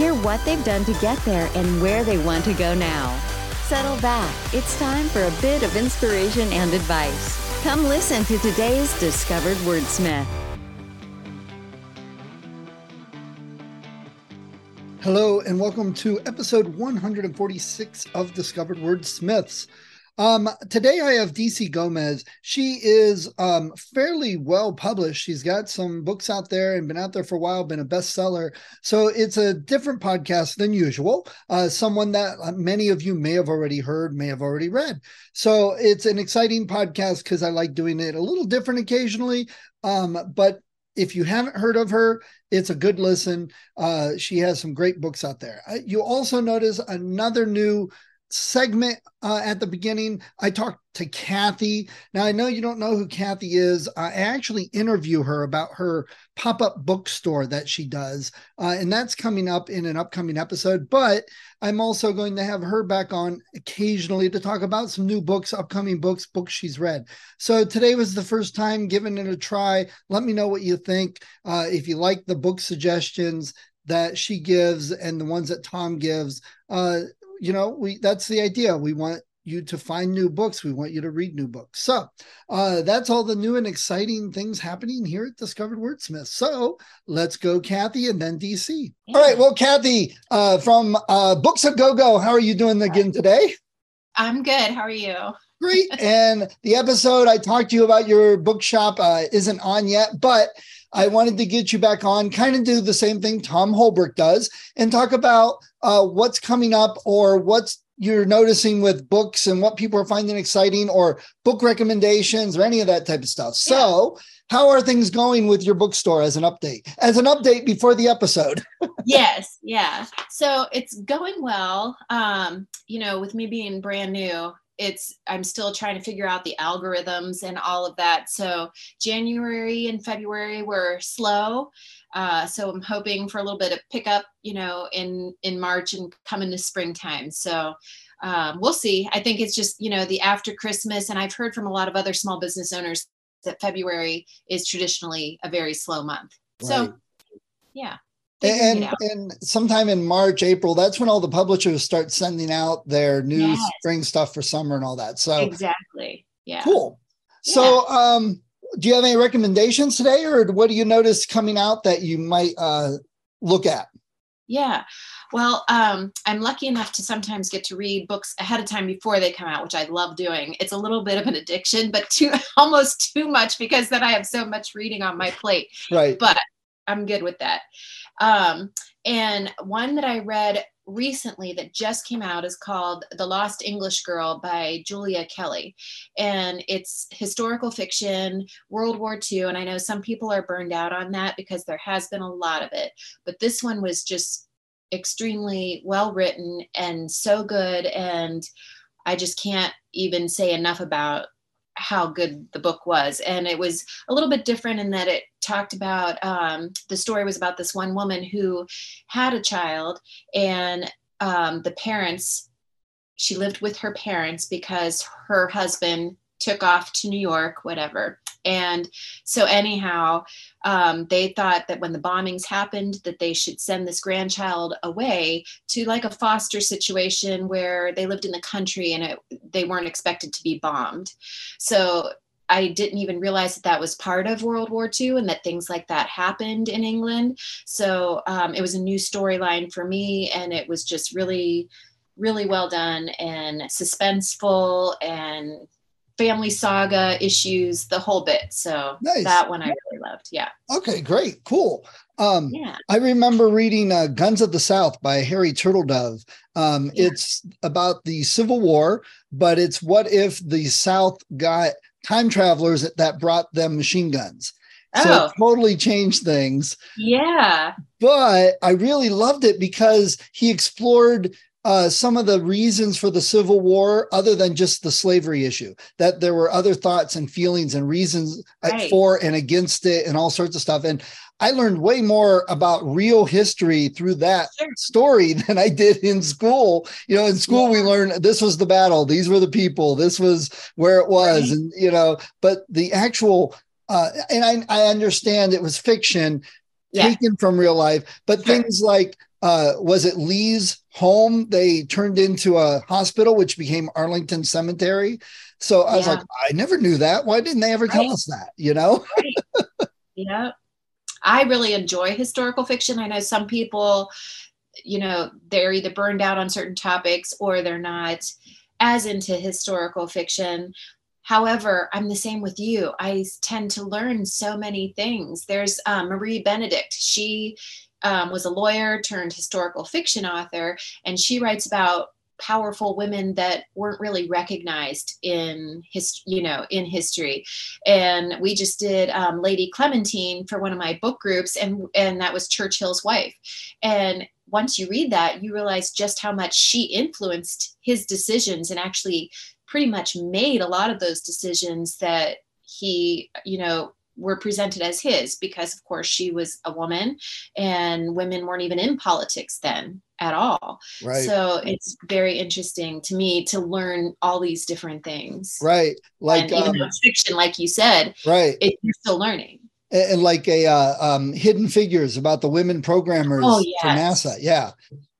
Hear what they've done to get there and where they want to go now. Settle back. It's time for a bit of inspiration and advice. Come listen to today's Discovered Wordsmith. Hello, and welcome to episode 146 of Discovered Wordsmiths. Um, today I have DC Gomez. She is um, fairly well published. She's got some books out there and been out there for a while, been a bestseller. So it's a different podcast than usual. Uh, someone that uh, many of you may have already heard, may have already read. So it's an exciting podcast because I like doing it a little different occasionally. Um, but if you haven't heard of her, it's a good listen. Uh, she has some great books out there. Uh, you also notice another new segment uh, at the beginning, I talked to Kathy. Now, I know you don't know who Kathy is. I actually interview her about her pop up bookstore that she does, uh, and that's coming up in an upcoming episode. But I'm also going to have her back on occasionally to talk about some new books, upcoming books, books she's read. So today was the first time giving it a try. Let me know what you think. Uh, if you like the book suggestions, that she gives and the ones that Tom gives. Uh, you know, we that's the idea. We want you to find new books. We want you to read new books. So uh, that's all the new and exciting things happening here at Discovered Wordsmith. So let's go, Kathy, and then DC. Yeah. All right. Well, Kathy uh, from uh, Books at Go Go, how are you doing again today? I'm good. How are you? Great. and the episode I talked to you about your bookshop uh, isn't on yet, but I wanted to get you back on, kind of do the same thing Tom Holbrook does, and talk about uh, what's coming up or what's you're noticing with books and what people are finding exciting or book recommendations or any of that type of stuff. Yeah. So, how are things going with your bookstore as an update? As an update before the episode. yes, yeah. So it's going well. Um, you know, with me being brand new, it's i'm still trying to figure out the algorithms and all of that. So january and february were slow. Uh, so i'm hoping for a little bit of pickup you know in in march and come into springtime. So um, we'll see. I think it's just you know the after christmas and i've heard from a lot of other small business owners that february is traditionally a very slow month. Right. so yeah and and sometime in March, April, that's when all the publishers start sending out their new yes. spring stuff for summer and all that. So exactly, yeah, cool. Yeah. So, um, do you have any recommendations today, or what do you notice coming out that you might uh, look at? Yeah, well, um, I'm lucky enough to sometimes get to read books ahead of time before they come out, which I love doing. It's a little bit of an addiction, but too almost too much because then I have so much reading on my plate. Right. But I'm good with that. Um, and one that I read recently that just came out is called The Lost English Girl by Julia Kelly. And it's historical fiction, World War II. And I know some people are burned out on that because there has been a lot of it. But this one was just extremely well written and so good. And I just can't even say enough about how good the book was. And it was a little bit different in that it talked about um, the story was about this one woman who had a child, and um, the parents, she lived with her parents because her husband took off to New York, whatever. And so, anyhow, um, they thought that when the bombings happened, that they should send this grandchild away to like a foster situation where they lived in the country and it, they weren't expected to be bombed. So I didn't even realize that that was part of World War II and that things like that happened in England. So um, it was a new storyline for me, and it was just really, really well done and suspenseful and family saga issues, the whole bit. So nice. that one I really loved. Yeah. Okay, great, cool. Um, yeah. I remember reading uh, Guns of the South by Harry Turtledove. Um, yeah. It's about the Civil War, but it's what if the South got time travelers that, brought them machine guns. So Oh. it totally changed things. Yeah. But I really loved it because he explored uh, some of the reasons for the Civil War, other than just the slavery issue, that there were other thoughts and feelings and reasons uh, Right. for and against it and all sorts of stuff. And I learned way more about real history through that Sure. story than I did in school. You know, in school we learned this was the battle, these were the people, this was where it was, Right. and you know, but the actual uh, and I, I understand it was fiction Yeah. taken from real life, but Sure. things like uh, was it Lee's home they turned into a hospital, which became Arlington Cemetery. So I was like, I never knew that. Why didn't they ever tell Right. us that? You know? Yeah. I really enjoy historical fiction. I know some people, you know, they're either burned out on certain topics or they're not as into historical fiction. However, I'm the same with you. I tend to learn so many things. There's um, Marie Benedict. She um, was a lawyer turned historical fiction author, and she writes about powerful women that weren't really recognized in his you know in history. And we just did um, lady clementine for one of my book groups and and that was churchill's wife. And once you read that you realize just how much she influenced his decisions and actually pretty much made a lot of those decisions that he you know were presented as his because of course she was a woman and women weren't even in politics then at all Right. so it's very interesting to me to learn all these different things right. Like and even um, though it's fiction like you said right. it, you're still learning and, and like a uh, um, hidden figures about the women programmers Oh, for. NASA. Yeah.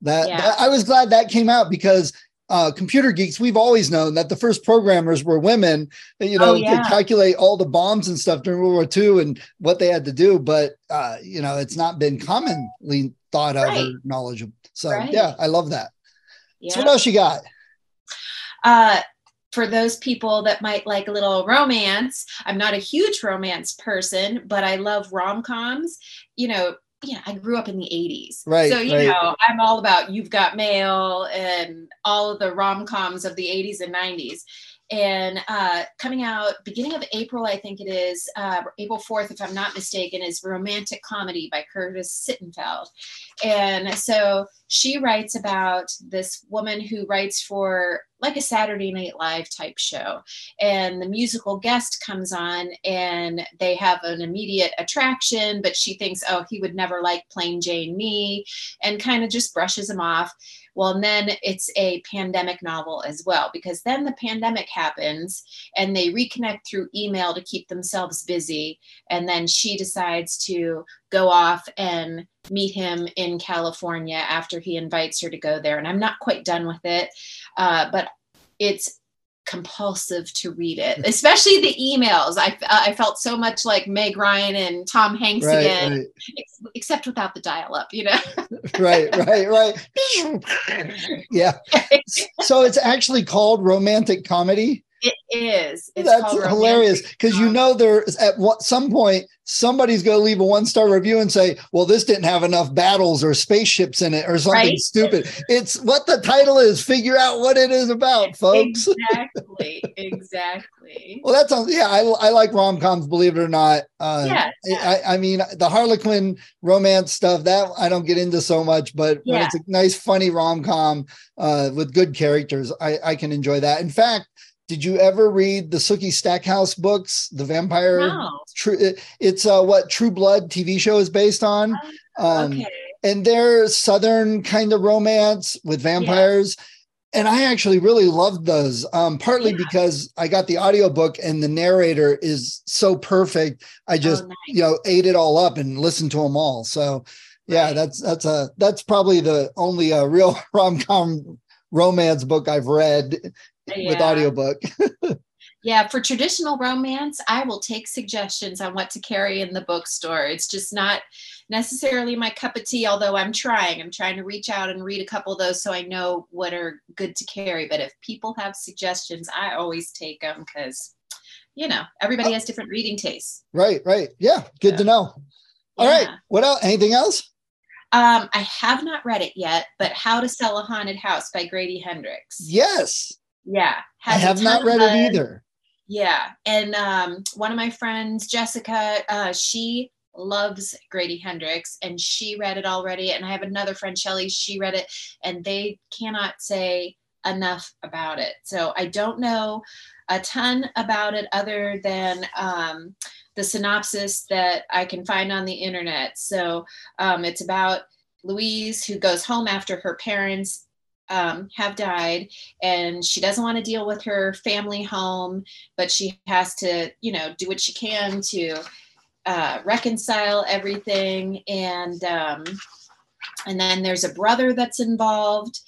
That, Yeah. that- I was glad that came out because uh, computer geeks, we've always known that the first programmers were women, you know, Oh, yeah. calculate all the bombs and stuff during World War II and what they had to do. But, uh, you know, it's not been commonly thought of Right. or knowledgeable. So, Right. yeah, I love that. yeah So, what else you got? uh, for those people that might like a little romance, I'm not a huge romance person, but I love rom coms. You know, yeah, I grew up in the 80s. Right, So, you right. know, I'm all about You've Got Mail and all of the rom coms of the 80s and 90s. And uh, coming out beginning of April, I think it is, uh, April 4th, if I'm not mistaken, is Romantic Comedy by Curtis Sittenfeld. And so she writes about this woman who writes for like a Saturday Night Live type show. And the musical guest comes on and they have an immediate attraction, but she thinks, oh, he would never like plain Jane me, and kind of just brushes him off. Well, and then it's a pandemic novel as well, because then the pandemic happens and they reconnect through email to keep themselves busy. And then she decides to go off and meet him in California after he invites her to go there. And I'm not quite done with it, uh, but it's compulsive to read it, especially the emails. I, I felt so much like Meg Ryan and Tom Hanks Right, again, right, ex- except without the dial up, you know? right, right, right. yeah. So, it's actually called romantic comedy. It is. It's That's hilarious because you know there's at what, some point somebody's going to leave a one star review and say, "Well, this didn't have enough battles or spaceships in it or something Right? stupid." It's what the title is. Figure out what it is about, folks. Exactly. Exactly. Well, that sounds yeah. I, I like rom coms, believe it or not. Uh, Yeah, I, I mean the Harlequin romance stuff that I don't get into so much, but when it's a nice, funny rom com uh, with good characters, I, I can enjoy that. In fact, did you ever read the Sookie Stackhouse books, the vampire? No. True, it- it's uh, what True Blood TV show is based on. Um, okay. and they're southern kind of romance with vampires and i actually really loved those um, partly Yeah. because i got the audiobook and the narrator is so perfect i just oh, nice. you know ate it all up and listened to them all so yeah that's that's a that's probably the only uh, real rom-com romance book i've read with audiobook Yeah, for traditional romance, I will take suggestions on what to carry in the bookstore. It's just not necessarily my cup of tea, although I'm trying. I'm trying to reach out and read a couple of those so I know what are good to carry. But if people have suggestions, I always take them because, you know, everybody has different reading tastes. right right yeah good to know all right Yeah. what else anything else Um, I have not read it yet, but How to Sell a Haunted House by Grady Hendrix. yes Yeah. i have not read of it either Yeah. And um, one of my friends, Jessica, uh, she loves Grady Hendrix and she read it already. And I have another friend, Shelly, she read it and they cannot say enough about it. So I don't know a ton about it other than um, the synopsis that I can find on the internet. So um, it's about Louise who goes home after her parents um, have died and she doesn't want to deal with her family home, but she has to, you know, do what she can to uh, reconcile everything. And um, and then there's a brother that's involved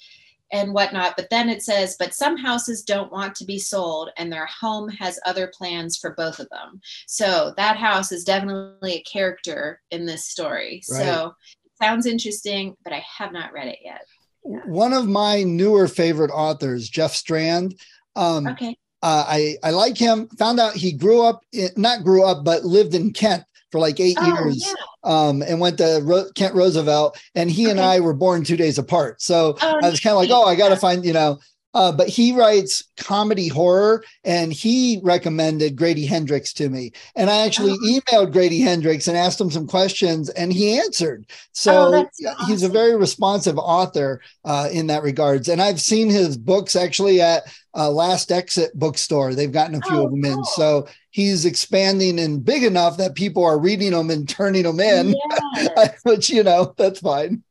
and whatnot. But then it says, but some houses don't want to be sold and their home has other plans for both of them. So that house is definitely a character in this story. Right. So it sounds interesting, but I have not read it yet. One of my newer favorite authors, Jeff Strand. Um, okay. Uh, I, I like him. Found out he grew up, in, not grew up, but lived in Kent for like eight oh, years yeah. um, and went to Ro- Kent Roosevelt. And he okay. and I were born two days apart. So oh, I was kind of like, oh, I got to find, you know, uh, but he writes comedy horror and he recommended Grady Hendrix to me. And I actually oh. emailed Grady Hendrix and asked him some questions and he answered. So oh, awesome. he's a very responsive author uh, in that regards. And I've seen his books actually at uh, Last Exit bookstore. They've gotten a few oh, of them cool. in. So he's expanding and big enough that people are reading them and turning them in, yes. which, you know, that's fine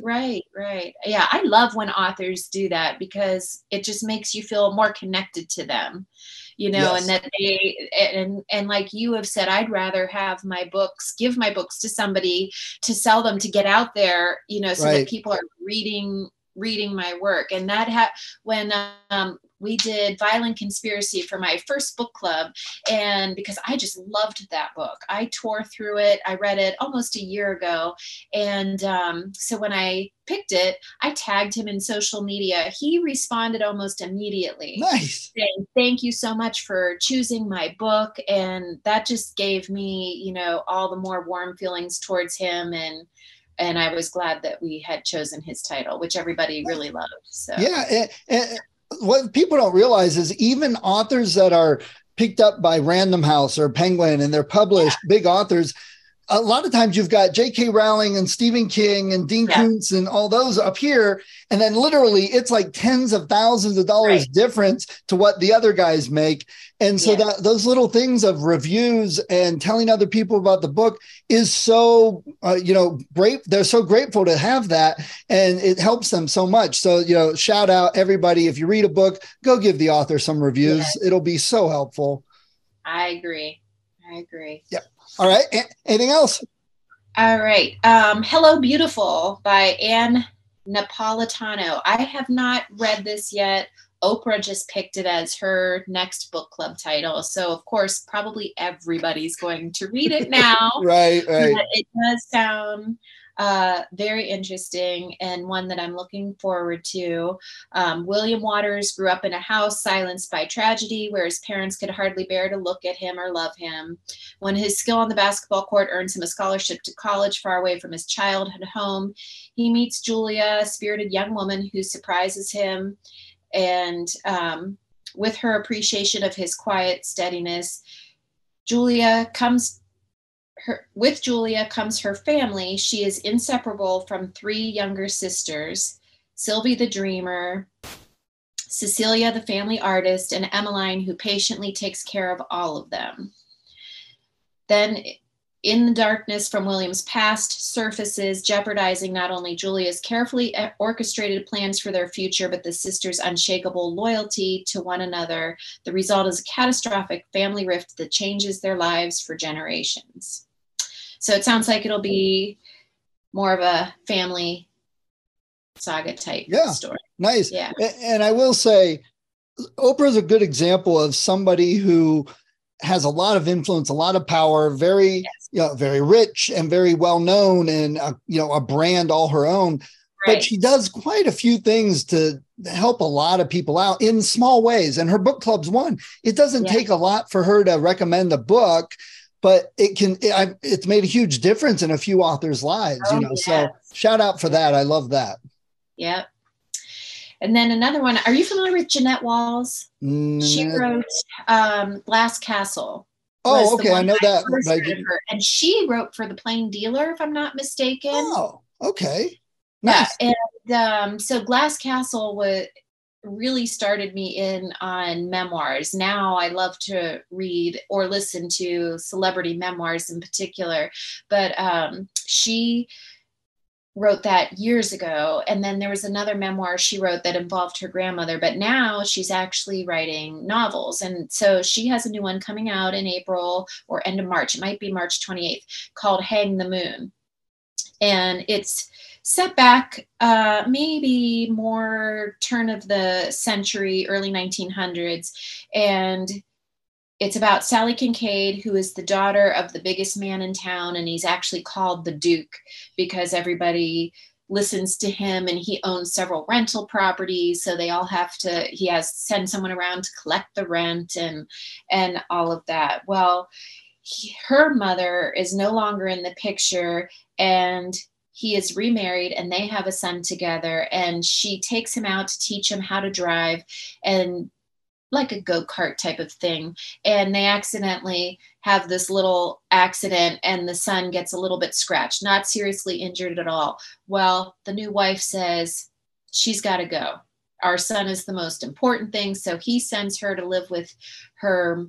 right right yeah i love when authors do that because it just makes you feel more connected to them you know yes. and that they and and like you have said i'd rather have my books give my books to somebody to sell them to get out there you know so right. that people are reading reading my work and that ha- when um, we did Violent Conspiracy for my first book club. And because I just loved that book, I tore through it. I read it almost a year ago. And um, so when I picked it, I tagged him in social media. He responded almost immediately. Nice. Saying, Thank you so much for choosing my book. And that just gave me, you know, all the more warm feelings towards him. And and I was glad that we had chosen his title, which everybody really loved. So yeah, and, and, what people don't realize is even authors that are picked up by Random House or Penguin and they're published, yeah. big authors, a lot of times you've got J.K. Rowling and Stephen King and Dean yeah. Koontz and all those up here, and then literally it's like tens of thousands of dollars right. difference to what the other guys make. And so yeah. that those little things of reviews and telling other people about the book is so uh, you know great. They're so grateful to have that, and it helps them so much. So you know, shout out everybody if you read a book, go give the author some reviews. Yes. It'll be so helpful. I agree. I agree. Yep. All right. Anything else? All right. Um, Hello Beautiful by Ann Napolitano. I have not read this yet. Oprah just picked it as her next book club title. So, of course, probably everybody's going to read it now. right, right. But it does sound uh, very interesting and one that I'm looking forward to. Um, William Waters grew up in a house silenced by tragedy where his parents could hardly bear to look at him or love him. When his skill on the basketball court earns him a scholarship to college far away from his childhood home, he meets Julia, a spirited young woman who surprises him. And um, with her appreciation of his quiet steadiness, Julia comes her, with Julia comes her family. She is inseparable from three younger sisters Sylvie the dreamer, Cecilia the family artist, and Emmeline, who patiently takes care of all of them. Then, in the darkness from William's past surfaces, jeopardizing not only Julia's carefully orchestrated plans for their future, but the sisters' unshakable loyalty to one another. The result is a catastrophic family rift that changes their lives for generations. So it sounds like it'll be more of a family saga type yeah, story. Nice. Yeah. And I will say, Oprah is a good example of somebody who has a lot of influence, a lot of power, very, yes. you know, very rich and very well known, and a, you know, a brand all her own. Right. But she does quite a few things to help a lot of people out in small ways. And her book club's one. It doesn't take a lot for her to recommend a book but it can it, it's made a huge difference in a few authors lives oh, you know yes. so shout out for that i love that yep And then another one. Are you familiar with jeannette Walls? Mm, she wrote um, Glass Castle. Oh, okay. I know that. I and she wrote for the Plain Dealer, if I'm not mistaken. Oh, okay. Nice. Yeah, and um, so Glass Castle was really started me in on memoirs. Now I love to read or listen to celebrity memoirs in particular, but um, she wrote that years ago and then there was another memoir she wrote that involved her grandmother but now she's actually writing novels and so she has a new one coming out in april or end of march it might be march 28th called hang the moon and it's set back uh, maybe more turn of the century early 1900s and it's about Sallie Kincaid, who is the daughter of the biggest man in town, and he's actually called the Duke because everybody listens to him and he owns several rental properties so they all have to he has send someone around to collect the rent and and all of that. Well he, her mother is no longer in the picture and he is remarried and they have a son together and she takes him out to teach him how to drive and like a go-kart type of thing. And they accidentally have this little accident and the son gets a little bit scratched not seriously injured at all. Well the new wife says she's got to go. Our son is the most important thing. So he sends her to live with her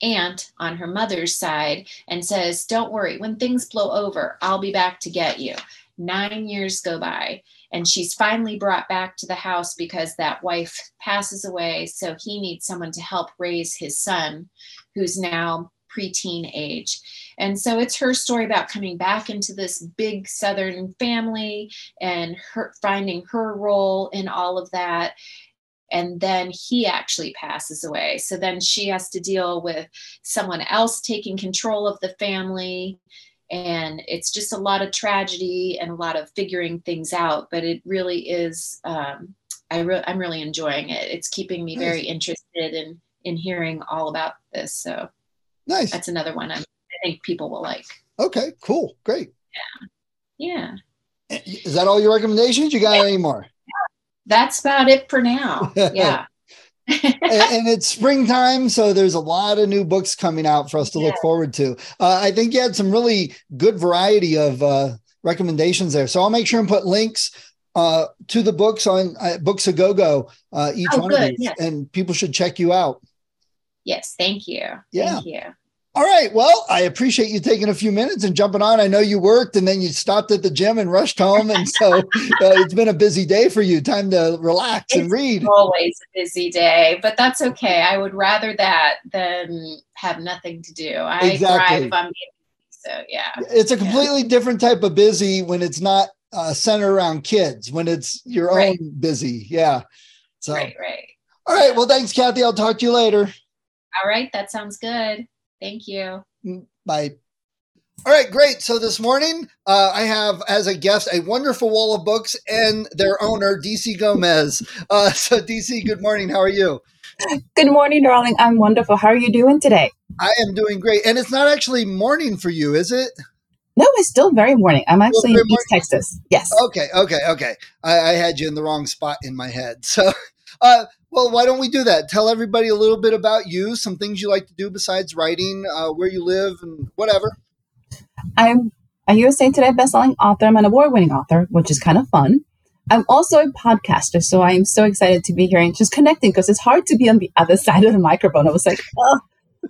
aunt on her mother's side and says don't worry. When things blow over i'll be back to get you nine years go by and she's finally brought back to the house because that wife passes away. So he needs someone to help raise his son who's now preteen age. And so it's her story about coming back into this big southern family and her finding her role in all of that. And then he actually passes away. So then she has to deal with someone else taking control of the family and it's just a lot of tragedy and a lot of figuring things out but it really is um, I re- i'm really enjoying it. It's keeping me nice. very interested in in hearing all about this so nice. that's another one I'm, i think people will like. Okay cool great. Yeah. Yeah. Is that all your recommendations? You got yeah. any more? That's about it for now. Yeah and, and, it's springtime, so there's a lot of new books coming out for us to yeah. look forward to. Uh, I think you had some really good variety of uh, recommendations there, so I'll make sure and put links uh, to the books on uh, Books a Go Go uh, each oh, one good. of these, yes. and people should check you out. Yes, thank you. Yeah. Thank you. All right. Well, I appreciate you taking a few minutes and jumping on. I know you worked and then you stopped at the gym and rushed home. And so uh, it's been a busy day for you. Time to relax it's and read. Always a busy day, but that's okay. I would rather that than have nothing to do. I exactly. thrive on so yeah. It's a completely yeah. different type of busy when it's not uh, centered around kids, when it's your right. own busy. Yeah. So, right, right. All right. Well, thanks, Kathy. I'll talk to you later. All right. That sounds good. Thank you. Mm, bye. All right, great. So this morning, uh, I have as a guest a wonderful wall of books and their owner, DC Gomez. Uh, so, DC, good morning. How are you? Good morning, darling. I'm wonderful. How are you doing today? I am doing great. And it's not actually morning for you, is it? No, it's still very morning. I'm actually in East Texas. Yes. Okay, okay, okay. I, I, had you in the wrong spot in my head. So, uh, well, why don't we do that? Tell everybody a little bit about you, some things you like to do besides writing, uh, where you live, and whatever. I'm a USA Today bestselling author. I'm an award-winning author, which is kind of fun. I'm also a podcaster, so I am so excited to be here and just connecting because it's hard to be on the other side of the microphone. I was like, oh,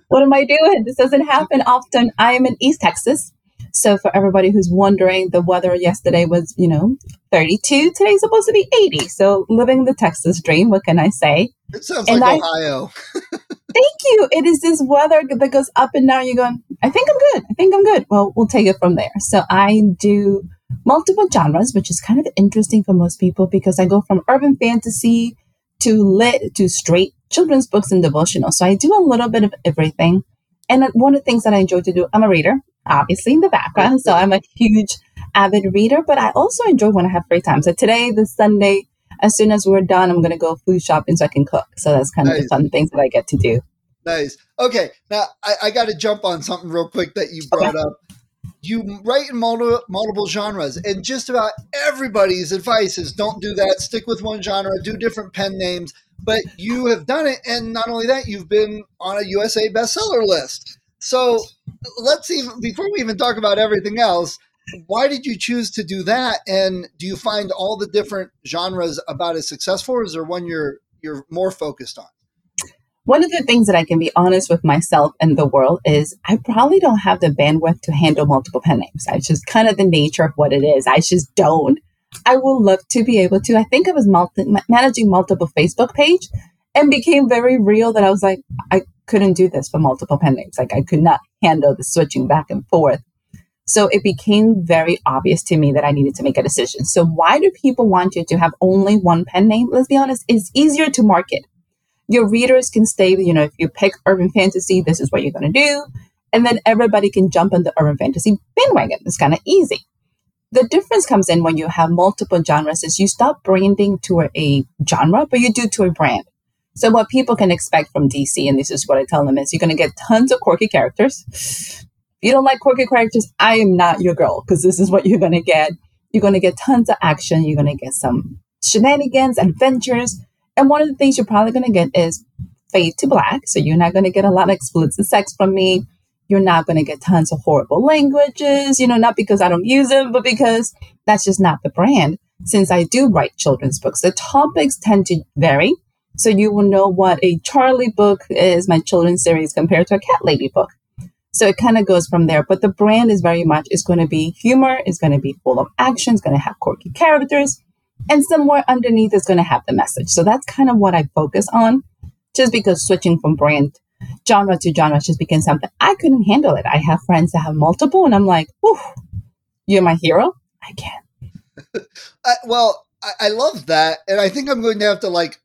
what am I doing? This doesn't happen often. I am in East Texas. So for everybody who's wondering, the weather yesterday was, you know, 32. Today's supposed to be 80. So living the Texas dream. What can I say? It sounds and like I, Ohio. thank you. It is this weather that goes up and down. You're going, I think I'm good. I think I'm good. Well, we'll take it from there. So I do multiple genres, which is kind of interesting for most people because I go from urban fantasy to lit to straight children's books and devotional. So I do a little bit of everything. And one of the things that I enjoy to do, I'm a reader, obviously in the background. So I'm a huge avid reader, but I also enjoy when I have free time. So today, this Sunday, as soon as we're done, I'm going to go food shopping so I can cook. So that's kind nice. of the fun things that I get to do. Nice. Okay. Now I, I got to jump on something real quick that you brought okay. up. you write in multiple, multiple genres, and just about everybody's advice is don't do that. Stick with one genre, do different pen names. But you have done it, and not only that, you've been on a USA bestseller list. So let's even before we even talk about everything else, why did you choose to do that? And do you find all the different genres about as successful, or is there one you're you're more focused on? One of the things that I can be honest with myself and the world is I probably don't have the bandwidth to handle multiple pen names. It's just kind of the nature of what it is. I just don't. I would love to be able to. I think I was multi- managing multiple Facebook page and became very real that I was like, I couldn't do this for multiple pen names. Like I could not handle the switching back and forth. So it became very obvious to me that I needed to make a decision. So why do people want you to have only one pen name? Let's be honest, it's easier to market your readers can stay, you know, if you pick urban fantasy, this is what you're going to do. And then everybody can jump on the urban fantasy bandwagon. It's kind of easy. The difference comes in when you have multiple genres is you stop branding to a, a genre, but you do to a brand. So what people can expect from DC, and this is what I tell them, is you're going to get tons of quirky characters. If you don't like quirky characters, I am not your girl because this is what you're going to get. You're going to get tons of action. You're going to get some shenanigans, adventures. And one of the things you're probably going to get is fade to black. So you're not going to get a lot of explicit sex from me. You're not going to get tons of horrible languages, you know, not because I don't use them, but because that's just not the brand. Since I do write children's books, the topics tend to vary. So you will know what a Charlie book is, my children's series, compared to a cat lady book. So it kind of goes from there. But the brand is very much, is going to be humor, is going to be full of action, it's going to have quirky characters and somewhere underneath is going to have the message. So that's kind of what I focus on, just because switching from brand genre to genre just became something I couldn't handle it. I have friends that have multiple, and I'm like, Whew, you're my hero. I can't. Well, I love that, and I think I'm going to have to like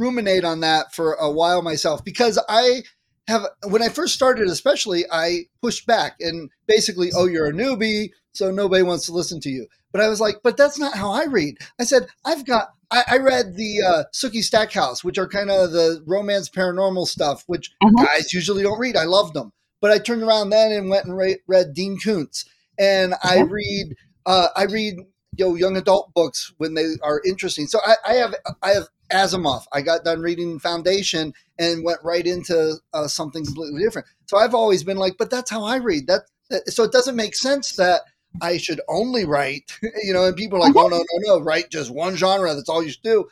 ruminate on that for a while myself because I have when I first started, especially, I pushed back and basically, oh, you're a newbie, so nobody wants to listen to you. But I was like, but that's not how I read. I said, I've got, I, I read the uh, Sookie Stackhouse, which are kind of the romance paranormal stuff, which mm-hmm. guys usually don't read. I loved them. But I turned around then and went and re- read Dean Koontz. And mm-hmm. I read, uh, I read, you know, young adult books when they are interesting. So I, I have, I have Asimov. I got done reading Foundation and went right into uh, something completely different. So I've always been like, but that's how I read. That so it doesn't make sense that I should only write, you know, and people are like, no, no, no, no, write just one genre. That's all you should do.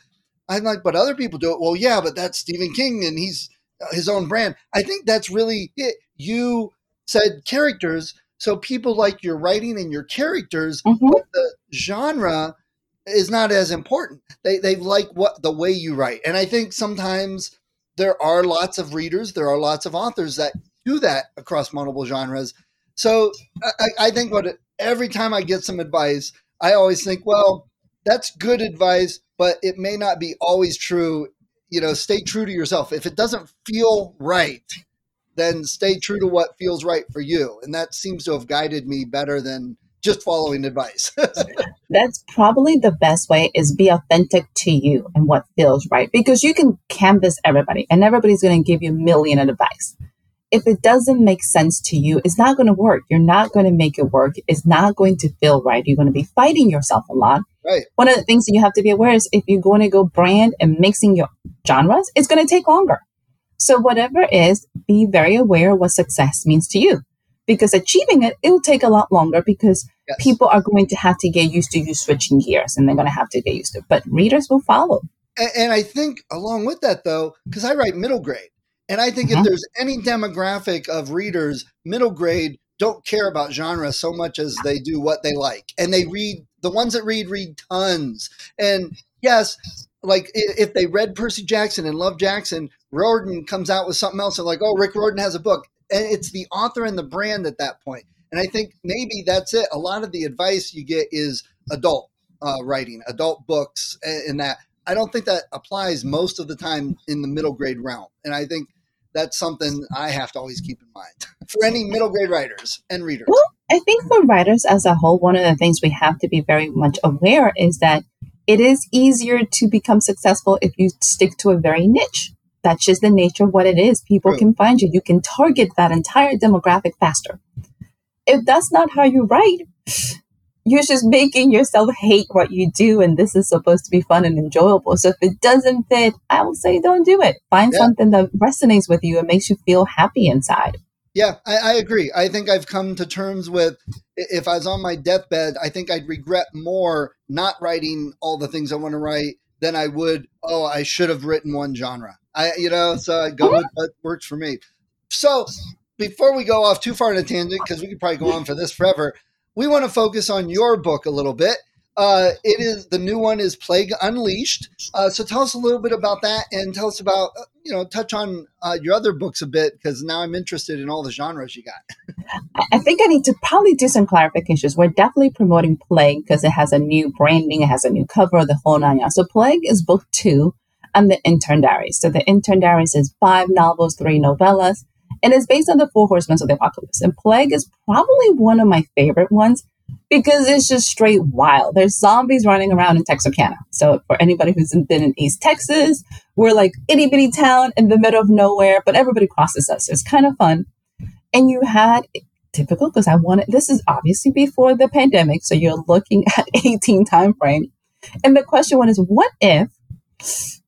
I'm like, but other people do it. Well, yeah, but that's Stephen King and he's uh, his own brand. I think that's really it. You said characters. So people like your writing and your characters, mm-hmm. but the genre is not as important. They, they like what the way you write. And I think sometimes there are lots of readers, there are lots of authors that do that across multiple genres. So I, I think what every time I get some advice, I always think, well, that's good advice, but it may not be always true. You know, stay true to yourself. If it doesn't feel right, then stay true to what feels right for you. And that seems to have guided me better than just following advice. That's probably the best way is be authentic to you and what feels right because you can canvas everybody and everybody's going to give you a million advice if it doesn't make sense to you, it's not going to work. You're not going to make it work. It's not going to feel right. You're going to be fighting yourself a lot. Right. One of the things that you have to be aware is if you're going to go brand and mixing your genres, it's going to take longer. So whatever is, be very aware what success means to you because achieving it, it will take a lot longer because yes. people are going to have to get used to you switching gears and they're going to have to get used to it. But readers will follow. And, and I think along with that though, because I write middle grade and I think mm-hmm. if there's any demographic of readers, middle grade don't care about genre so much as they do what they like. And they read, the ones that read, read tons. And yes, like if they read Percy Jackson and love Jackson, Riordan comes out with something else and like, oh, Rick Riordan has a book. And it's the author and the brand at that point. And I think maybe that's it. A lot of the advice you get is adult uh, writing, adult books, and that. I don't think that applies most of the time in the middle grade realm. And I think that's something I have to always keep in mind for any middle grade writers and readers. Well, I think for writers as a whole, one of the things we have to be very much aware is that it is easier to become successful if you stick to a very niche. That's just the nature of what it is. People True. can find you. You can target that entire demographic faster. if that's not how you write, you're just making yourself hate what you do. And this is supposed to be fun and enjoyable. So if it doesn't fit, I will say don't do it. Find yeah. something that resonates with you and makes you feel happy inside. Yeah, I, I, agree. I think I've come to terms with if I was on my deathbed, I think I'd regret more not writing all the things I want to write than I would, oh, I should have written one genre. I, you know, so I go with what works for me. So before we go off too far in a tangent, because we could probably go on for this forever, we want to focus on your book a little bit. Uh, it is the new one is Plague Unleashed. Uh, so tell us a little bit about that, and tell us about uh, you know touch on uh, your other books a bit because now I'm interested in all the genres you got. I think I need to probably do some clarifications. We're definitely promoting Plague because it has a new branding, it has a new cover, the whole nine yards. So Plague is book two, and the Intern Diaries. So the Intern Diaries is five novels, three novellas, and it's based on the Four Horsemen of the Apocalypse. And Plague is probably one of my favorite ones because it's just straight wild. There's zombies running around in Texarkana. So for anybody who's been in East Texas, we're like itty bitty town in the middle of nowhere, but everybody crosses us. It's kind of fun. And you had typical because I wanted this is obviously before the pandemic, so you're looking at 18 time frame. And the question one is, what if,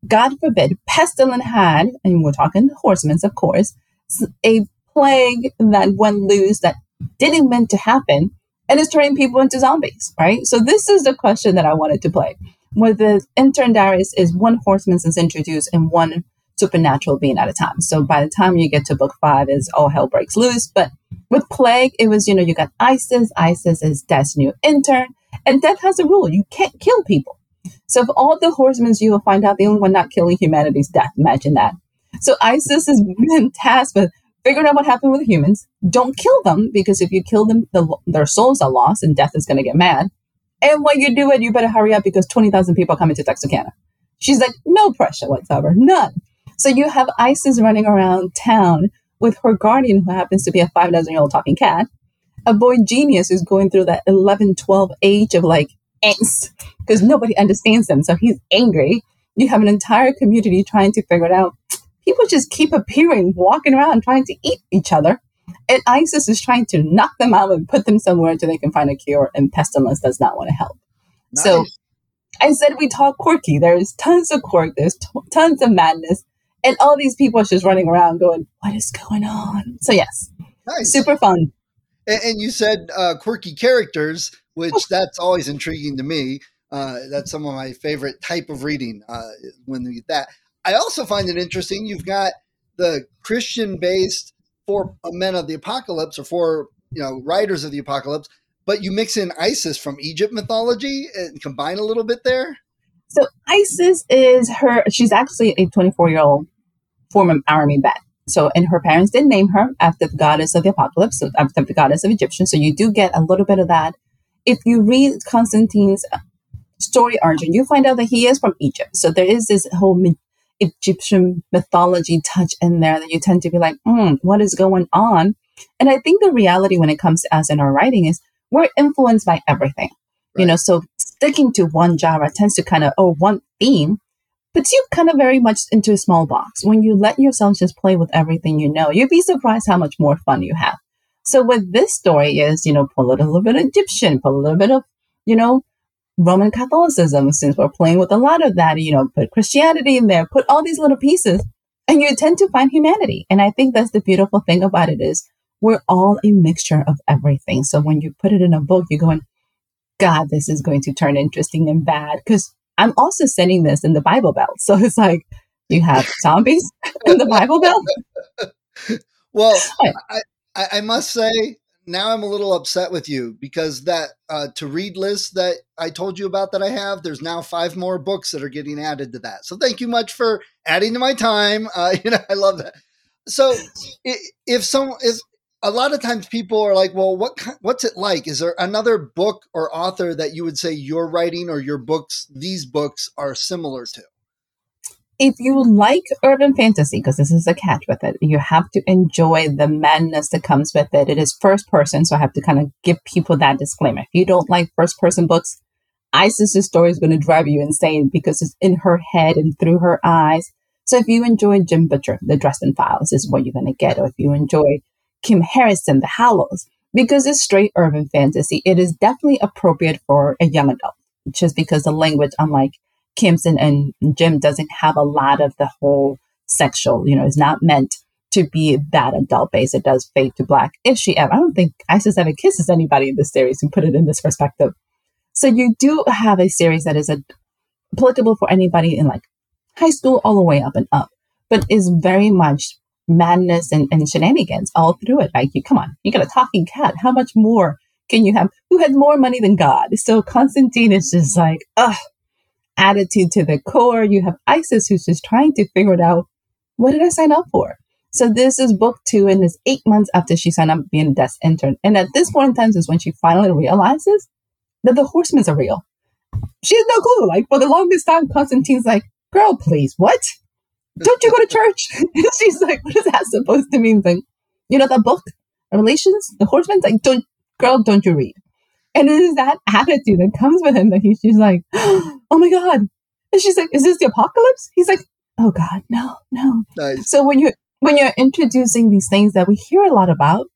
God forbid, pestilence had, and we're talking horsemen, of course, a plague that went loose that didn't meant to happen and is turning people into zombies, right? So this is the question that I wanted to play. Where the intern diaries is one horseman is introduced and one supernatural being at a time. So by the time you get to book five, is all hell breaks loose. But with plague, it was you know you got Isis. Isis is death's new intern, and death has a rule: you can't kill people. So of all the horsemen, you will find out the only one not killing humanity is death. Imagine that. So Isis has been tasked with figuring out what happened with humans. Don't kill them because if you kill them, the, their souls are lost and death is going to get mad. And when you do it, you better hurry up because 20,000 people are coming to Texarkana. She's like, no pressure whatsoever, none. So you have Isis running around town with her guardian, who happens to be a five dozen year old talking cat, a boy genius who's going through that 11, 12 age of like angst because nobody understands them. So he's angry. You have an entire community trying to figure it out people just keep appearing, walking around trying to eat each other. And ISIS is trying to knock them out and put them somewhere until they can find a cure, and Pestilence does not want to help. Nice. So I said we talk quirky. There's tons of quirk, there's t- tons of madness, and all these people are just running around going, What is going on? So, yes, nice. super fun. And, and you said uh, quirky characters, which that's always intriguing to me. Uh, that's some of my favorite type of reading uh, when get that. I also find it interesting. You've got the Christian based four men of the apocalypse or four, you know, writers of the apocalypse, but you mix in Isis from Egypt mythology and combine a little bit there. So Isis is her, she's actually a 24 year old former army vet. So, and her parents did name her after the goddess of the apocalypse, so after the goddess of Egyptian. So you do get a little bit of that. If you read Constantine's story origin, you find out that he is from Egypt. So there is this whole Egyptian mythology touch in there that you tend to be like, mm, what is going on? And I think the reality when it comes to us in our writing is we're influenced by everything. Right. You know, so sticking to one genre tends to kind of, or one theme, puts you kind of very much into a small box. When you let yourself just play with everything you know, you'd be surprised how much more fun you have. So with this story is, you know, pull a little bit of Egyptian, pull a little bit of, you know, Roman Catholicism, since we're playing with a lot of that, you know, put Christianity in there, put all these little pieces, and you tend to find humanity. And I think that's the beautiful thing about it is we're all a mixture of everything. So when you put it in a book, you're going, God, this is going to turn interesting and bad. Because I'm also sending this in the Bible Belt. So it's like you have zombies in the Bible Belt. well, I, I must say, now I'm a little upset with you because that uh, to read list that I told you about that I have, there's now five more books that are getting added to that. So thank you much for adding to my time. Uh, you know, I love that. So if some is a lot of times people are like, well, what what's it like? Is there another book or author that you would say your writing or your books, these books are similar to? If you like urban fantasy, because this is a catch with it, you have to enjoy the madness that comes with it. It is first person, so I have to kind of give people that disclaimer. If you don't like first person books, Isis's story is going to drive you insane because it's in her head and through her eyes. So if you enjoy Jim Butcher, The Dresden Files is what you're going to get. Or if you enjoy Kim Harrison, The Hollows, because it's straight urban fantasy, it is definitely appropriate for a young adult, just because the language, unlike Kim's and, and Jim, doesn't have a lot of the whole sexual, you know, is not meant to be that adult base. It does fade to black. If she ever, I don't think Isis ever kisses anybody in this series and put it in this perspective. So you do have a series that is a, applicable for anybody in like high school all the way up and up, but is very much madness and, and shenanigans all through it. Like you, come on, you got a talking cat. How much more can you have? Who has more money than God? So Constantine is just like, ugh, attitude to the core. You have Isis who's just trying to figure it out. What did I sign up for? So this is book two, and it's eight months after she signed up being a desk intern. And at this point in time is when she finally realizes that the horsemen are real. She has no clue. Like for the longest time, Constantine's like, "Girl, please, what? Don't you go to church?" she's like, "What is that supposed to mean?" Like, you know that book, Revelations, the horsemen. Like, don't, girl, don't you read? And it is that attitude that comes with him that he's just like, "Oh my god!" And she's like, "Is this the apocalypse?" He's like, "Oh God, no, no." Nice. So when you when you're introducing these things that we hear a lot about,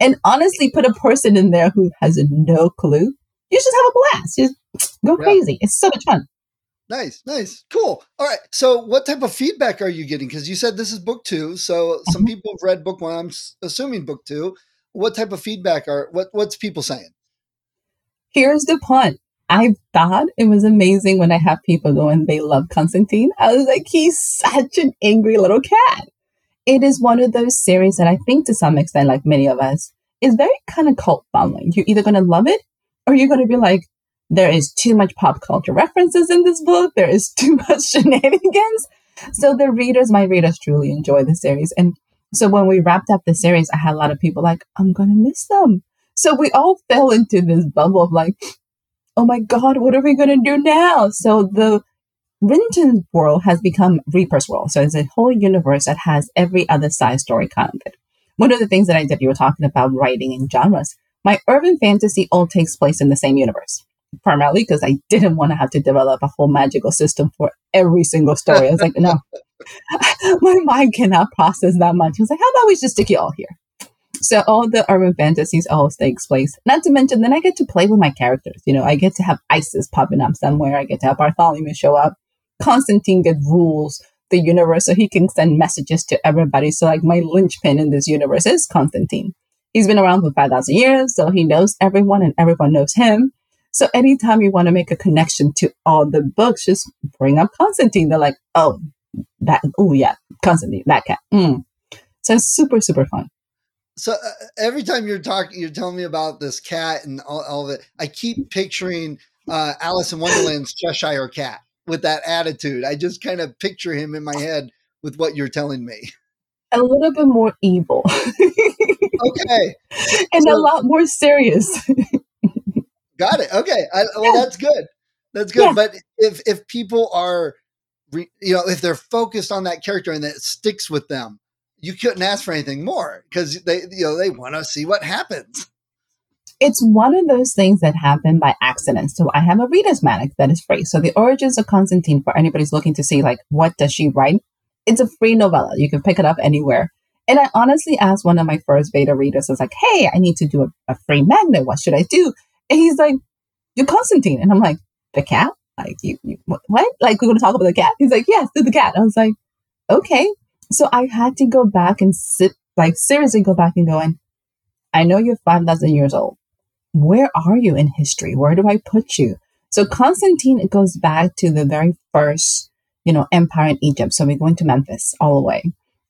and honestly put a person in there who has no clue, you just have a blast. Just go yeah. crazy. It's so much fun. Nice, nice, cool. All right. So, what type of feedback are you getting? Because you said this is book two. So, some mm-hmm. people have read book one. I'm assuming book two. What type of feedback are what? What's people saying? Here's the punt. I thought it was amazing when I have people go and they love Constantine. I was like, he's such an angry little cat it is one of those series that I think to some extent, like many of us, is very kind of cult following. You're either going to love it or you're going to be like, there is too much pop culture references in this book. There is too much shenanigans. So the readers, my readers truly enjoy the series. And so when we wrapped up the series, I had a lot of people like, I'm going to miss them. So we all fell into this bubble of like, oh my God, what are we going to do now? So the Rinton's world has become Reaper's world. So it's a whole universe that has every other side story kind of it. One of the things that I did, you were talking about writing and genres. My urban fantasy all takes place in the same universe, primarily because I didn't want to have to develop a whole magical system for every single story. I was like, no, my mind cannot process that much. I was like, how about we just stick it all here? So all the urban fantasies all takes place. Not to mention, then I get to play with my characters. You know, I get to have Isis popping up somewhere. I get to have Bartholomew show up. Constantine get rules the universe so he can send messages to everybody. So like my linchpin in this universe is Constantine. He's been around for 5,000 years, so he knows everyone and everyone knows him. So anytime you want to make a connection to all the books, just bring up Constantine. They're like, oh, that, oh yeah, Constantine, that cat. Mm. So it's super, super fun. So uh, every time you're talking, you're telling me about this cat and all, all of it. I keep picturing uh, Alice in Wonderland's Cheshire cat with that attitude. I just kind of picture him in my head with what you're telling me. A little bit more evil. okay. And so, a lot more serious. got it. Okay. I, well, yeah. that's good. That's good. Yeah. But if if people are, re, you know, if they're focused on that character and that sticks with them, you couldn't ask for anything more because they, you know, they want to see what happens it's one of those things that happen by accident. So I have a reader's magnet that is free. So the origins of Constantine for anybody's looking to see like what does she write? It's a free novella. You can pick it up anywhere. And I honestly asked one of my first beta readers, I was like, hey, I need to do a, a free magnet. What should I do? And he's like, you're Constantine. And I'm like, the cat? Like, you, you what? Like, we're going to talk about the cat? He's like, yes, the cat. I was like, okay. So I had to go back and sit, like, seriously go back and go, and I know you're 5,000 years old where are you in history? Where do I put you? So Constantine goes back to the very first, you know, empire in Egypt. So we're going to Memphis all the way.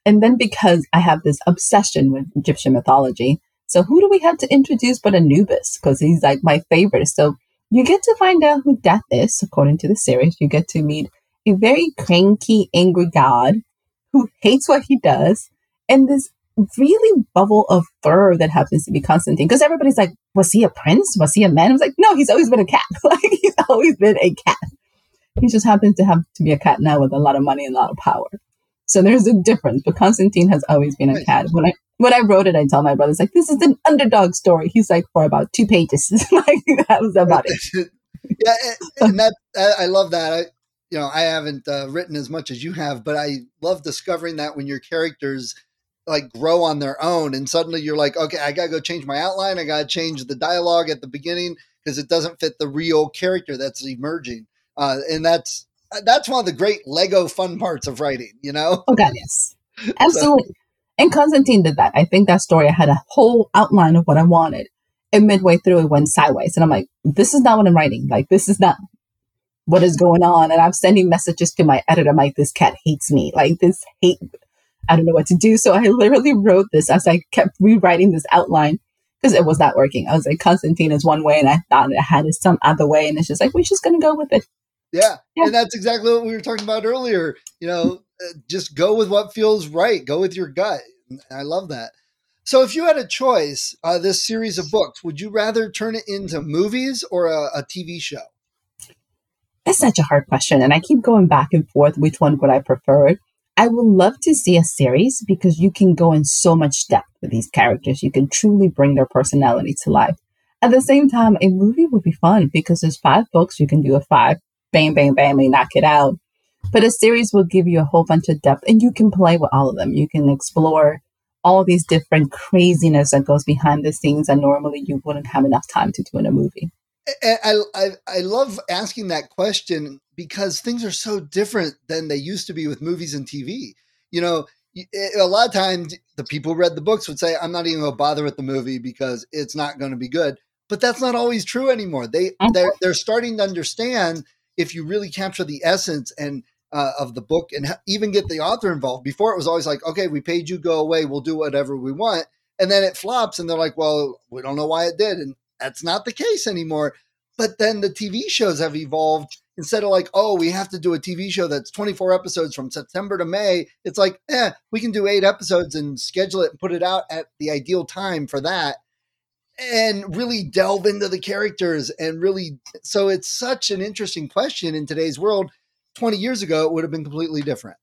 And then because I have this obsession with Egyptian mythology, so who do we have to introduce but Anubis? Because he's like my favorite. So you get to find out who Death is, according to the series. You get to meet a very cranky, angry god who hates what he does. And this really bubble of fur that happens to be Constantine. Because everybody's like, was he a prince? Was he a man? I was like, no, he's always been a cat. like he's always been a cat. He just happens to have to be a cat now with a lot of money and a lot of power. So there's a difference. But Constantine has always been a cat. When I when I wrote it, I tell my brothers like, this is an underdog story. He's like for about two pages. like that was about it. yeah, and that I love that. You know, I haven't uh, written as much as you have, but I love discovering that when your characters like grow on their own and suddenly you're like okay i gotta go change my outline. I gotta change the dialogue at the beginning because it doesn't fit the real character that's emerging. Uh, and that's that's one of the great lego fun parts of writing you know? Oh god yes. Absolutely. So. and constantine did that. I think that story i had a whole outline of what i wanted and midway through it went sideways and i'm like this is not what i'm writing. Like this is not what is going on and i'm sending messages to my editor I'm like this cat hates me like this hate I don't know what to do. So I literally wrote this as I kept rewriting this outline because it was not working. I was like, Constantine is one way, and I thought it had it some other way, and it's just like we're just gonna go with it. Yeah. yeah. and that's exactly what we were talking about earlier. You know, uh, just go with what feels right. Go with your gut. I love that. So, if you had a choice, uh, this series of books, would you rather turn it into movies or a, a TV show? That's such a hard question, and I keep going back and forth which one would I prefer. I would love to see a series because you can go in so much depth with these characters. You can truly bring their personality to life. At the same time, a movie would be fun because there's five books. You can do a five, bang, bang, bang, and knock it out. But a series will give you a whole bunch of depth and you can play with all of them. You can explore all these different craziness that goes behind the scenes that normally you wouldn't have enough time to do in a movie. I, I, I love asking that question because things are so different than they used to be with movies and TV. You know, a lot of times the people who read the books would say, "I'm not even going to bother with the movie because it's not going to be good." But that's not always true anymore. They mm-hmm. they're, they're starting to understand if you really capture the essence and uh, of the book and even get the author involved. Before it was always like, "Okay, we paid you, go away, we'll do whatever we want," and then it flops, and they're like, "Well, we don't know why it did," and that's not the case anymore. But then the TV shows have evolved. Instead of like, oh, we have to do a TV show that's 24 episodes from September to May, it's like, eh, we can do eight episodes and schedule it and put it out at the ideal time for that and really delve into the characters and really so it's such an interesting question in today's world. 20 years ago it would have been completely different.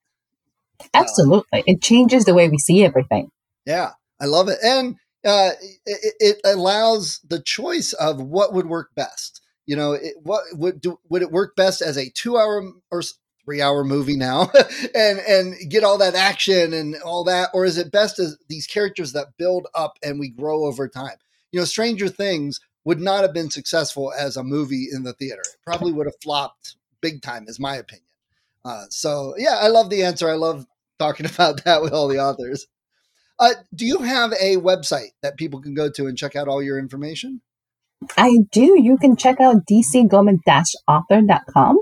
Absolutely. Uh, it changes the way we see everything. Yeah. I love it. And uh, it, it, allows the choice of what would work best. You know, it, what would do, would it work best as a two hour or three hour movie now, and and get all that action and all that, or is it best as these characters that build up and we grow over time? You know, Stranger Things would not have been successful as a movie in the theater. It probably would have flopped big time, is my opinion. Uh, so yeah, I love the answer. I love talking about that with all the authors. Uh, do you have a website that people can go to and check out all your information? I do. You can check out dcgomez-author.com.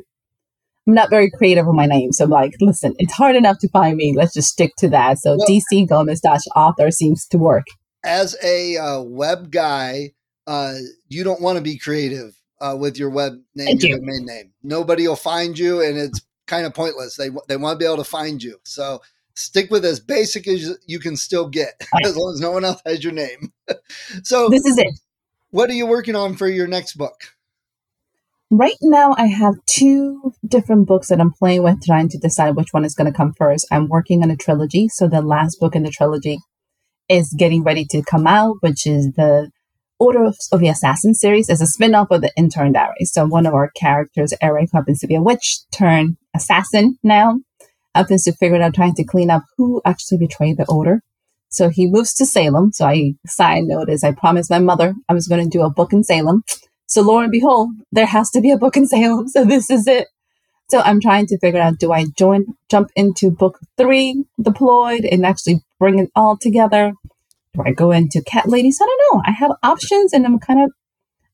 I'm not very creative with my name, so I'm like, listen, it's hard enough to find me. Let's just stick to that. So well, dcgomez-author seems to work. As a uh, web guy, uh, you don't want to be creative uh, with your web name, your domain name. Nobody will find you, and it's kind of pointless. They they want to be able to find you. So stick with as basic as you can still get, as long as no one else has your name. so this is it. What are you working on for your next book? Right now, I have two different books that I'm playing with, trying to decide which one is going to come first. I'm working on a trilogy. So the last book in the trilogy is getting ready to come out, which is the Order of, of the Assassin series. It's a spin-off of the Intern Diaries. So one of our characters, Eric, happens to be a witch turned assassin now happens to figure out trying to clean up who actually betrayed the order. So he moves to Salem. So I side note is I promised my mother I was going to do a book in Salem. So lo and behold, there has to be a book in Salem. So this is it. So I'm trying to figure out do I join jump into book three deployed and actually bring it all together? Do I go into cat ladies? I don't know. I have options and I'm kind of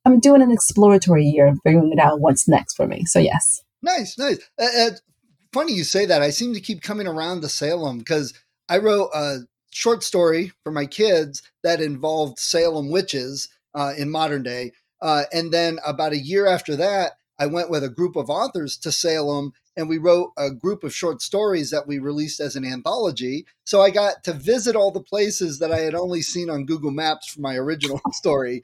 I'm doing an exploratory year figuring it out what's next for me. So yes. Nice, nice. Uh, uh, funny you say that. I seem to keep coming around to Salem because I wrote a short story for my kids that involved Salem witches uh, in modern day. Uh, and then about a year after that, I went with a group of authors to Salem and we wrote a group of short stories that we released as an anthology. So I got to visit all the places that I had only seen on Google Maps for my original story.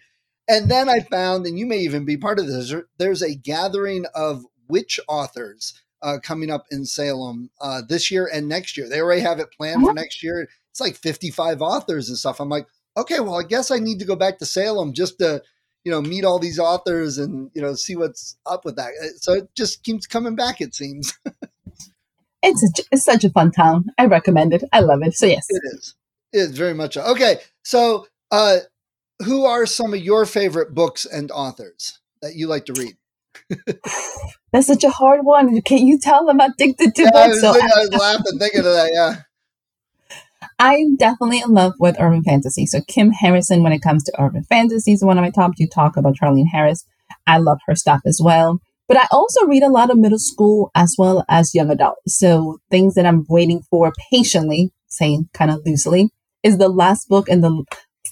And then I found, and you may even be part of this, there's a gathering of witch authors uh, coming up in Salem uh, this year and next year. They already have it planned for next year. It's like 55 authors and stuff. I'm like, okay, well, I guess I need to go back to Salem just to, you know, meet all these authors and, you know, see what's up with that. Uh, so it just keeps coming back, it seems. it's, a, it's such a fun town. I recommend it. I love it. So, yes. It is. It's very much so. okay. So, uh, who are some of your favorite books and authors that you like to read? That's such a hard one. Can you tell I'm addicted to yeah, books? I was, so thinking, I was laughing thinking of that. Yeah. I'm definitely in love with urban fantasy. So Kim Harrison, when it comes to urban fantasy, is one of my top. You talk about Charlaine Harris. I love her stuff as well. But I also read a lot of middle school as well as young adult. So things that I'm waiting for patiently, saying kind of loosely, is the last book in the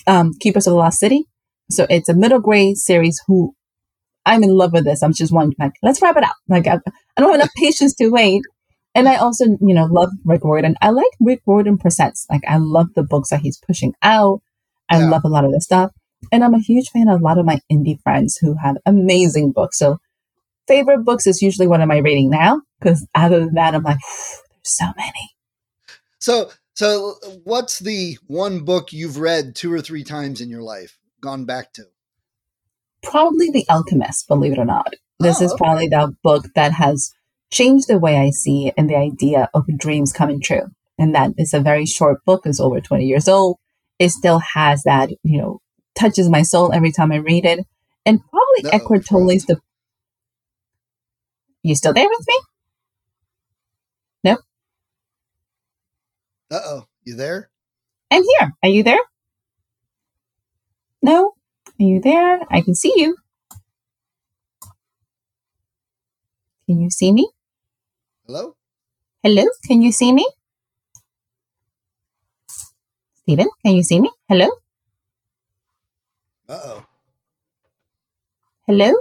um, Keepers of the Lost City. So it's a middle grade series who I'm in love with this. I'm just wondering, like, let's wrap it up. Like, I, I don't have enough patience to wait. And I also, you know, love Rick Riordan. I like Rick Riordan presents. Like, I love the books that he's pushing out. I Yeah. love a lot of the stuff. And I'm a huge fan of a lot of my indie friends who have amazing books. So, favorite books is usually what am I reading now? Because other than that, I'm like, there's so many. So, so what's the one book you've read two or three times in your life, gone back to? Probably The Alchemist, believe it or not. This Oh, is okay. probably the book that has changed the way I see and the idea of dreams coming true. And that is a very short book, it's over 20 years old. It still has that, you know, touches my soul every time I read it. And probably No, Eckhart Tolle's the. You still there with me? No. Uh oh, you there? I'm here. Are you there? No? Are you there? I can see you. Can you see me? Hello? Hello? Can you see me? Stephen, can you see me? Hello? Uh oh. Hello?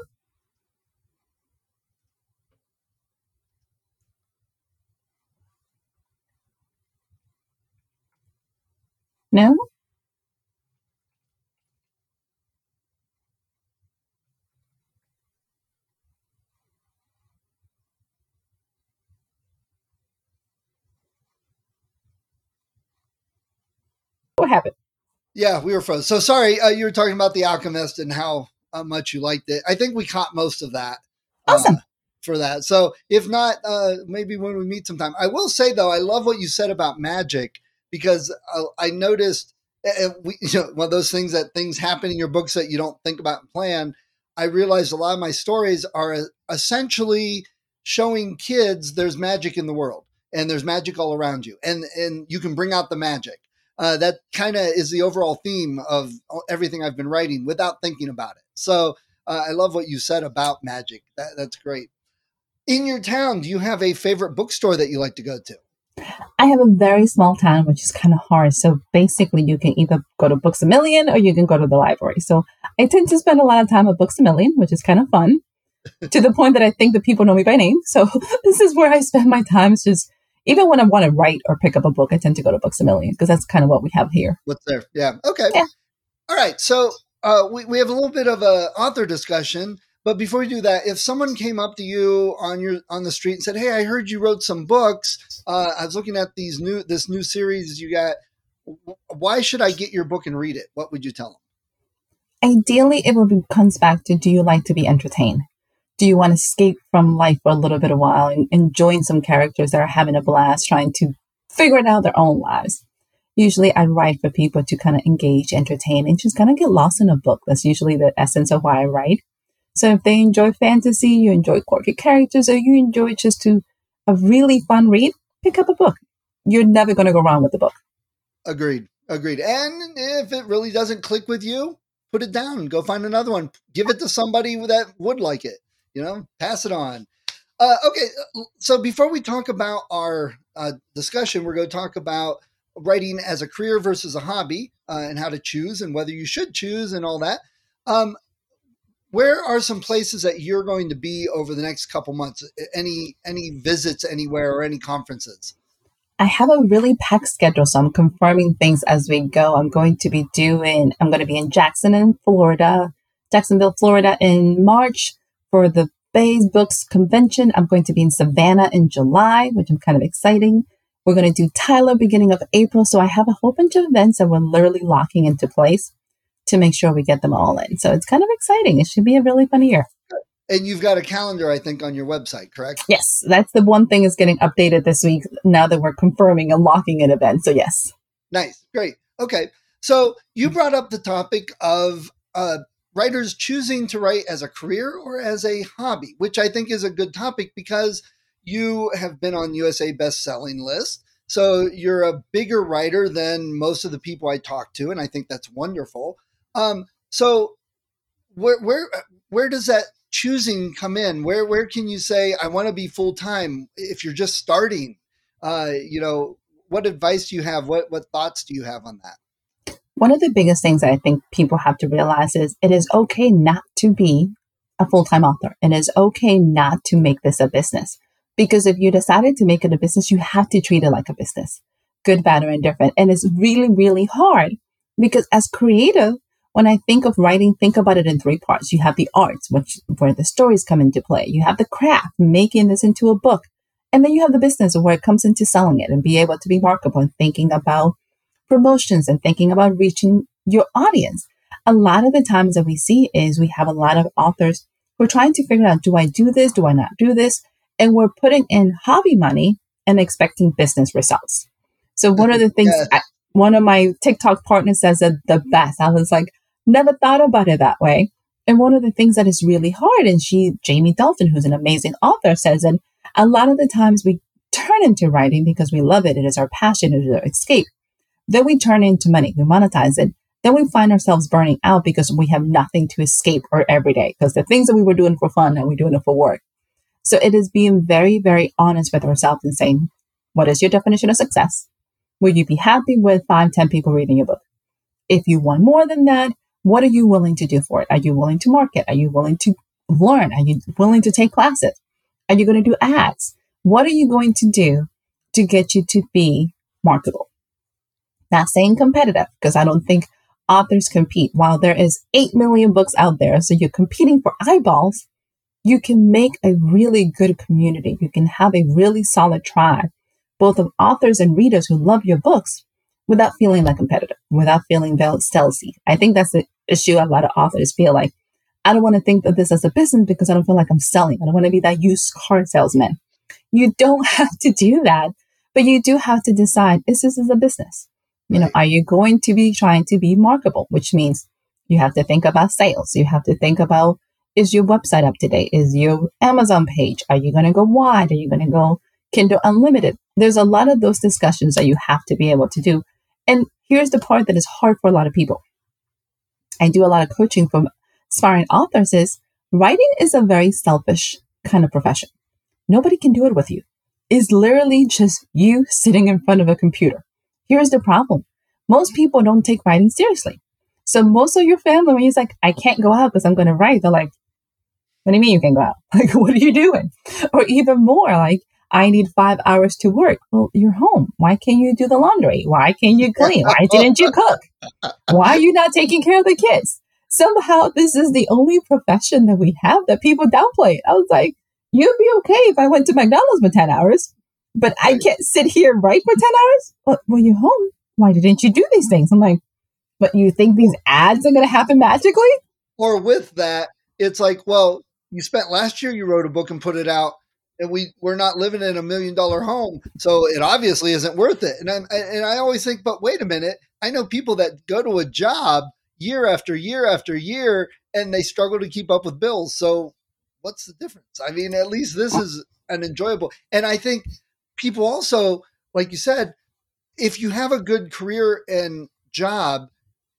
No? What happened? Yeah, we were frozen. So sorry, uh, you were talking about The Alchemist and how uh, much you liked it. I think we caught most of that. uh, Awesome. for that. So if not, uh, maybe when we meet sometime. I will say though, I love what you said about magic because uh, I noticed uh, we, you know, one of those things that things happen in your books that you don't think about and plan. I realized a lot of my stories are uh, essentially showing kids there's magic in the world and there's magic all around you, and and you can bring out the magic. Uh, that kind of is the overall theme of everything I've been writing without thinking about it. So uh, I love what you said about magic. That, that's great. In your town, do you have a favorite bookstore that you like to go to? I have a very small town, which is kind of hard. So basically, you can either go to Books a Million or you can go to the library. So I tend to spend a lot of time at Books a Million, which is kind of fun to the point that I think the people know me by name. So this is where I spend my time. It's just, even when I want to write or pick up a book, I tend to go to Books a Million because that's kind of what we have here. What's there? Yeah. Okay. Yeah. All right. So uh, we, we have a little bit of a author discussion. But before we do that, if someone came up to you on your on the street and said, "Hey, I heard you wrote some books. Uh, I was looking at these new this new series you got. Why should I get your book and read it?" What would you tell them? Ideally, it will be, comes back to do you like to be entertained? Do you want to escape from life for a little bit of while and, and join some characters that are having a blast trying to figure it out their own lives? Usually, I write for people to kind of engage, entertain, and just kind of get lost in a book. That's usually the essence of why I write. So if they enjoy fantasy, you enjoy quirky characters, or you enjoy just to a really fun read, pick up a book. You're never going to go wrong with the book. Agreed. Agreed. And if it really doesn't click with you, put it down go find another one. Give it to somebody that would like it. You know, pass it on. Uh, okay. So before we talk about our uh, discussion, we're going to talk about writing as a career versus a hobby uh, and how to choose and whether you should choose and all that. Um, where are some places that you're going to be over the next couple months? Any any visits anywhere or any conferences? I have a really packed schedule, so I'm confirming things as we go. I'm going to be doing, I'm going to be in Jackson in Florida, Jacksonville, Florida in March for the Bay's Books Convention. I'm going to be in Savannah in July, which I'm kind of exciting. We're going to do Tyler beginning of April. So I have a whole bunch of events that we're literally locking into place to make sure we get them all in. So it's kind of exciting. It should be a really fun year. And you've got a calendar, I think, on your website, correct? Yes, that's the one thing is getting updated this week now that we're confirming and locking an event. So yes. Nice, great. Okay. So you brought up the topic of uh, writers choosing to write as a career or as a hobby, which I think is a good topic because you have been on USA best-selling list. So you're a bigger writer than most of the people I talk to, and I think that's wonderful. Um, so where where where does that choosing come in? Where where can you say I want to be full time if you're just starting? Uh, you know, what advice do you have? What what thoughts do you have on that? One of the biggest things that I think people have to realize is it is okay not to be a full time author. And It is okay not to make this a business. Because if you decided to make it a business, you have to treat it like a business, good, bad, or indifferent. And it's really, really hard because as creative, when I think of writing, think about it in three parts. You have the arts, which where the stories come into play. You have the craft, making this into a book. And then you have the business where it comes into selling it and be able to be marketable and thinking about promotions and thinking about reaching your audience. A lot of the times that we see is we have a lot of authors who are trying to figure out, do I do this? Do I not do this? and we're putting in hobby money and expecting business results. So one of the things. I, one of my TikTok partners says that the best. I was like, never thought about it that way. And one of the things that is really hard, and she, Jamie Dalton, who's an amazing author, says, and a lot of the times we turn into writing because we love it. It is our passion. It is our escape. Then we turn into money. We monetize it. Then we find ourselves burning out because we have nothing to escape or everyday. Because the things that we were doing for fun and we're doing it for work. So it is being very, very honest with ourselves and saying, what is your definition of success? Will you be happy with five, 10 people reading your book? If you want more than that, what are you willing to do for it? Are you willing to market? Are you willing to learn? Are you willing to take classes? Are you going to do ads? What are you going to do to get you to be marketable? Not saying competitive, because I don't think authors compete. While there is 8 million books out there, so you're competing for eyeballs, you can make a really good community. You can have a really solid tribe, both of authors and readers who love your books without feeling like competitive, without feeling stealthy. I think that's the issue a lot of authors feel like. I don't want to think of this as a business because I don't feel like I'm selling. I don't want to be that used car salesman. You don't have to do that, but you do have to decide is this is a business? You know, are you going to be trying to be marketable, which means you have to think about sales. You have to think about is your website up to date? Is your Amazon page? Are you going to go wide? Are you going to go Kindle Unlimited? There's a lot of those discussions that you have to be able to do. And here's the part that is hard for a lot of people. I do a lot of coaching from aspiring authors is writing is a very selfish kind of profession. Nobody can do it with you. It's literally just you sitting in front of a computer. Here's the problem. Most people don't take writing seriously. So most of your family, when you're like, I can't go out because I'm going to write, they're like, what do you mean you can't go out? Like, what are you doing? Or even more, like, I need five hours to work. Well, you're home. Why can't you do the laundry? Why can't you clean? Why didn't you cook? Why are you not taking care of the kids? Somehow, this is the only profession that we have that people downplay. I was like, you'd be okay if I went to McDonald's for 10 hours, but I can't sit here and write for 10 hours. Well, well, you're home. Why didn't you do these things? I'm like, but you think these ads are going to happen magically? Or with that, it's like, well, you spent last year you wrote a book and put it out and we we're not living in a million dollar home so it obviously isn't worth it and i and i always think but wait a minute i know people that go to a job year after year after year and they struggle to keep up with bills so what's the difference i mean at least this is an enjoyable and i think people also like you said if you have a good career and job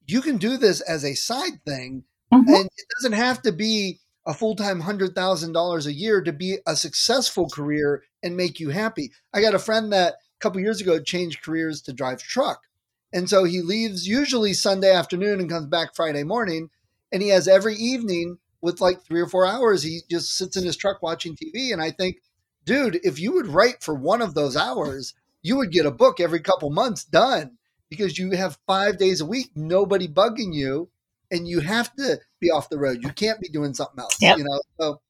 you can do this as a side thing mm-hmm. and it doesn't have to be a full-time $100,000 a year to be a successful career and make you happy. I got a friend that a couple years ago changed careers to drive truck. And so he leaves usually Sunday afternoon and comes back Friday morning and he has every evening with like 3 or 4 hours he just sits in his truck watching TV and I think dude, if you would write for one of those hours, you would get a book every couple months done because you have 5 days a week nobody bugging you and you have to be off the road. You can't be doing something else. Yep. You know, so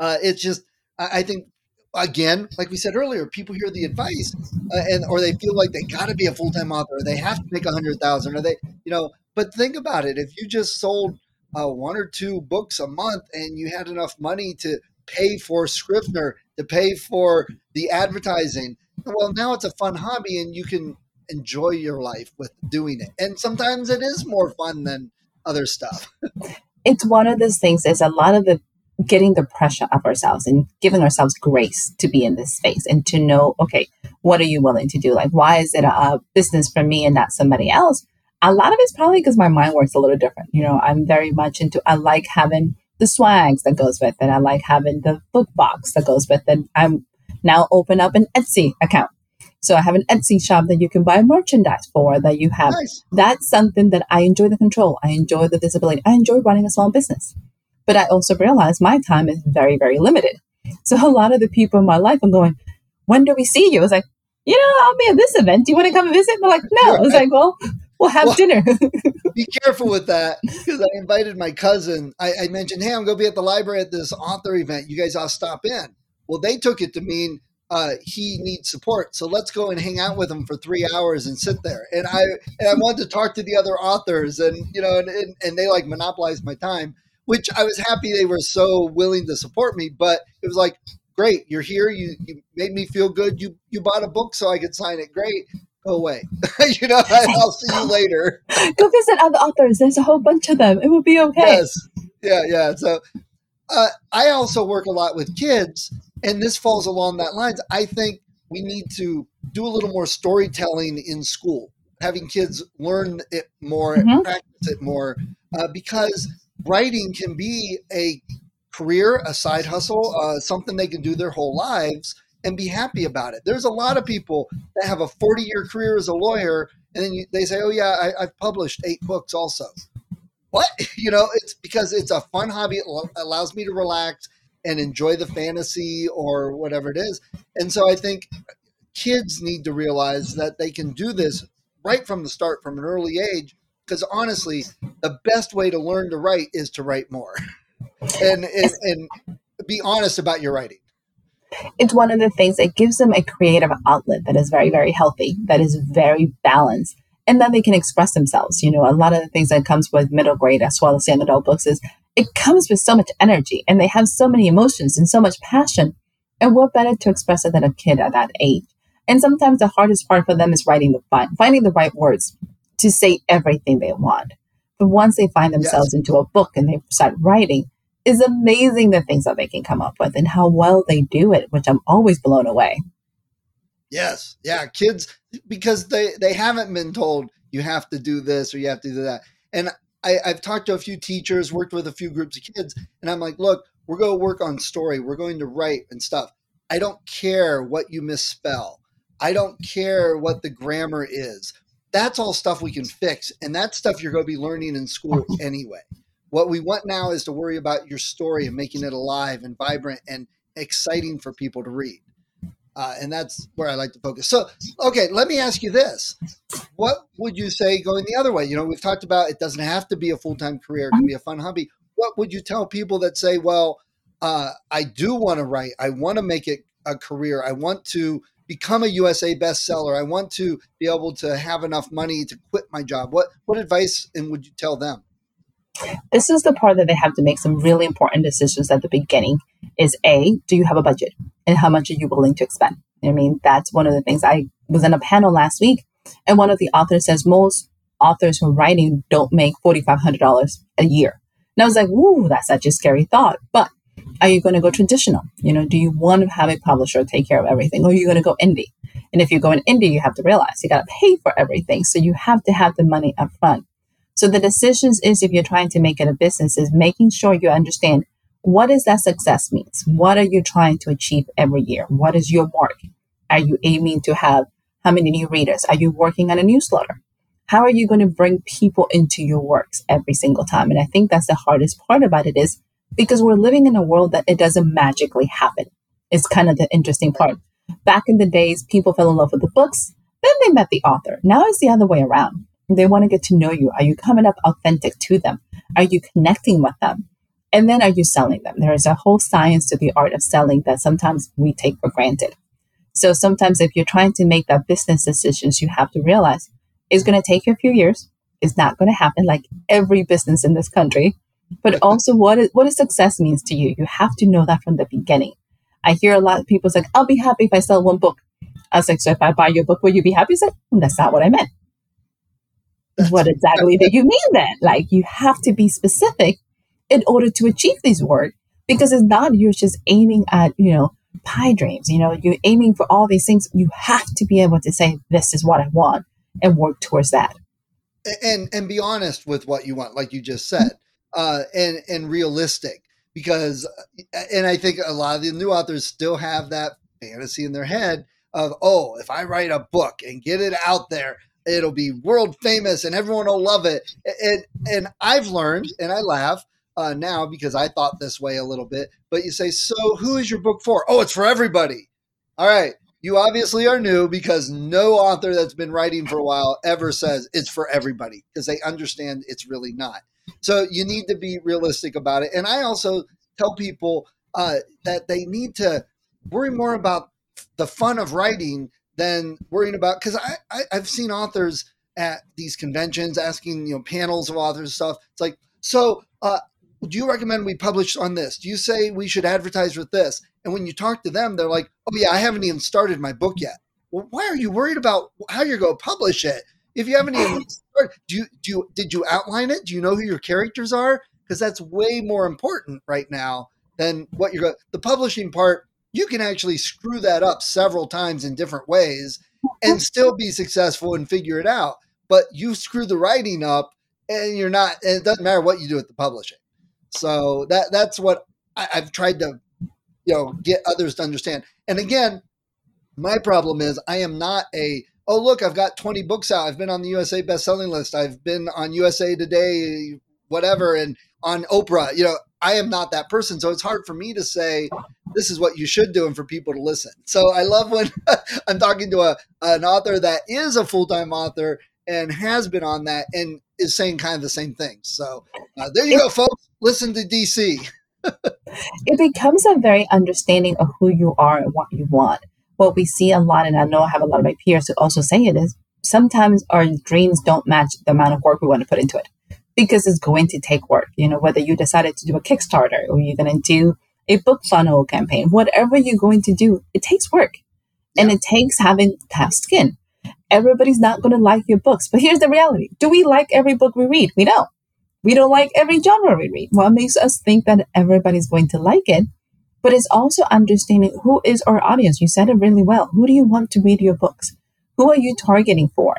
uh, it's just I, I, think again, like we said earlier, people hear the advice uh, and or they feel like they got to be a full time author, or they have to make a hundred thousand, or they you know. But think about it: if you just sold uh, one or two books a month and you had enough money to pay for Scrivener, to pay for the advertising, well, now it's a fun hobby and you can enjoy your life with doing it. And sometimes it is more fun than other stuff. it's one of those things, there's a lot of the getting the pressure of ourselves and giving ourselves grace to be in this space and to know, okay, what are you willing to do? Like, why is it a business for me and not somebody else? A lot of it's probably because my mind works a little different. You know, I'm very much into, I like having the swags that goes with it. I like having the book box that goes with it. I'm now open up an Etsy account. So I have an Etsy shop that you can buy merchandise for that you have. Nice. That's something that I enjoy the control. I enjoy the visibility. I enjoy running a small business. But I also realize my time is very, very limited. So a lot of the people in my life are going, when do we see you? I was like, you know, I'll be at this event. Do you want to come visit? They're like, no. I was like, well, we'll have well, dinner. be careful with that because I invited my cousin. I, I mentioned, hey, I'm going to be at the library at this author event. You guys all stop in. Well, they took it to mean uh, he needs support. So let's go and hang out with him for three hours and sit there. And I and I wanted to talk to the other authors, and you know, and, and, and they like monopolized my time, which I was happy they were so willing to support me. But it was like, great, you're here. You you made me feel good. You you bought a book so I could sign it. Great. Go away. you know, I'll see you later. Go visit other authors. There's a whole bunch of them. It will be okay. Yes. Yeah, yeah. So uh, I also work a lot with kids, and this falls along that lines. I think we need to do a little more storytelling in school, having kids learn it more, mm-hmm. practice it more, uh, because writing can be a career, a side hustle, uh, something they can do their whole lives and be happy about it. There's a lot of people that have a 40 year career as a lawyer, and then you, they say, "Oh yeah, I, I've published eight books also." What you know? It's because it's a fun hobby. It allows me to relax and enjoy the fantasy or whatever it is. And so I think kids need to realize that they can do this right from the start, from an early age. Because honestly, the best way to learn to write is to write more, and, and and be honest about your writing. It's one of the things that gives them a creative outlet that is very, very healthy, that is very balanced, and then they can express themselves. You know, a lot of the things that comes with middle grade as well as young adult books is it comes with so much energy and they have so many emotions and so much passion. And what better to express it than a kid at that age? And sometimes the hardest part for them is writing the finding the right words to say everything they want. But once they find themselves yes. into a book and they start writing, it's amazing the things that they can come up with and how well they do it, which I'm always blown away. Yes. Yeah. Kids, because they, they haven't been told you have to do this or you have to do that. And I, I've talked to a few teachers, worked with a few groups of kids, and I'm like, look, we're going to work on story. We're going to write and stuff. I don't care what you misspell. I don't care what the grammar is. That's all stuff we can fix. And that stuff you're going to be learning in school anyway. What we want now is to worry about your story and making it alive and vibrant and exciting for people to read. Uh, and that's where I like to focus. So, okay, let me ask you this: What would you say going the other way? You know, we've talked about it doesn't have to be a full time career; it can be a fun hobby. What would you tell people that say, "Well, uh, I do want to write. I want to make it a career. I want to become a USA bestseller. I want to be able to have enough money to quit my job." What what advice and would you tell them? This is the part that they have to make some really important decisions at the beginning is A, do you have a budget? And how much are you willing to expend? I mean, that's one of the things I was in a panel last week and one of the authors says most authors who are writing don't make $4,500 a year. And I was like, ooh, that's such a scary thought. But are you going to go traditional? You know, do you want to have a publisher take care of everything or are you going to go indie? And if you're going indie, you have to realize you got to pay for everything. So you have to have the money up front. So the decisions is if you're trying to make it a business is making sure you understand what is that success means? What are you trying to achieve every year? What is your mark? Are you aiming to have how many new readers? Are you working on a newsletter? How are you going to bring people into your works every single time? And I think that's the hardest part about it is because we're living in a world that it doesn't magically happen. It's kind of the interesting part. Back in the days, people fell in love with the books, then they met the author. Now it's the other way around. They want to get to know you. Are you coming up authentic to them? Are you connecting with them? And then are you selling them? There is a whole science to the art of selling that sometimes we take for granted. So sometimes if you're trying to make that business decisions, you have to realize it's going to take you a few years. It's not going to happen like every business in this country. But also what is, what does success means to you? You have to know that from the beginning. I hear a lot of people say, I'll be happy if I sell one book. I was like, so if I buy your book, will you be happy? He's like, hmm, that's not what I meant. What exactly do you mean then? Like you have to be specific in order to achieve these work because it's not you're just aiming at, you know, pie dreams, you know, you're aiming for all these things. You have to be able to say, this is what I want and work towards that. And and be honest with what you want, like you just said, uh, and and realistic because and I think a lot of the new authors still have that fantasy in their head of oh if I write a book and get it out there it'll be world famous and everyone will love it. And and I've learned and I laugh uh, now because I thought this way a little bit but you say so who is your book for? Oh it's for everybody. All right. You obviously are new because no author that's been writing for a while ever says it's for everybody because they understand it's really not. So you need to be realistic about it. And I also tell people uh, that they need to worry more about the fun of writing than worrying about because I, I I've seen authors at these conventions asking you know panels of authors and stuff. It's like so. Uh, do you recommend we publish on this? Do you say we should advertise with this? And when you talk to them, they're like, "Oh yeah, I haven't even started my book yet." Well, why are you worried about how you're going to publish it? If you haven't even started, do you do you, did you outline it? Do you know who your characters are? Because that's way more important right now than what you're going. The publishing part, you can actually screw that up several times in different ways and still be successful and figure it out. But you screw the writing up, and you're not. And it doesn't matter what you do with the publishing. So that that's what I, I've tried to, you know, get others to understand. And again, my problem is I am not a oh look i've got 20 books out i've been on the usa bestselling list i've been on usa today whatever and on oprah you know i am not that person so it's hard for me to say this is what you should do and for people to listen. So i love when i'm talking to a, an author that is a full-time author and has been on that and is saying kind of the same things so uh, there you go folks. Listen to dc it becomes a very understanding of who you are and what you want. What we see a lot, and I know I have a lot of my peers who also say it is sometimes our dreams don't match the amount of work we want to put into it because it's going to take work. You know, whether you decided to do a Kickstarter or you're going to do a book funnel campaign, whatever you're going to do, it takes work and it takes having tough skin. Everybody's not going to like your books, but here's the reality. Do we like every book we read? We don't. We don't like every genre we read. What makes us think that everybody's going to like it but it's also understanding who is our audience. You said it really well. Who do you want to read your books? Who are you targeting for?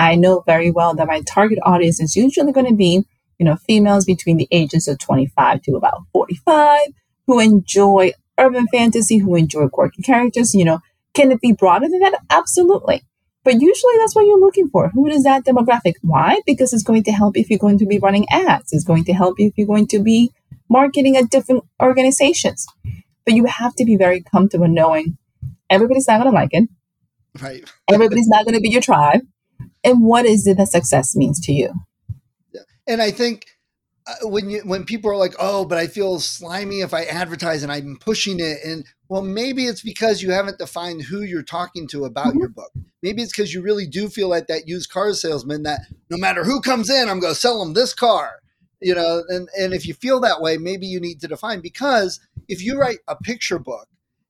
I know very well that my target audience is usually going to be, you know, females between the ages of 25 to about 45 who enjoy urban fantasy, who enjoy quirky characters. You know, can it be broader than that? Absolutely. But usually that's what you're looking for. Who is that demographic? Why? Because it's going to help if you're going to be running ads. It's going to help you if you're going to be marketing at different organizations. But you have to be very comfortable knowing everybody's not going to like it. Right. everybody's not going to be your tribe. And what is it that success means to you? Yeah. And I think uh, when you when people are like, "Oh, but I feel slimy if I advertise and I'm pushing it," and well, maybe it's because you haven't defined who you're talking to about mm-hmm. your book. Maybe it's because you really do feel like that used car salesman that no matter who comes in, I'm going to sell them this car you know and and if you feel that way maybe you need to define because if you write a picture book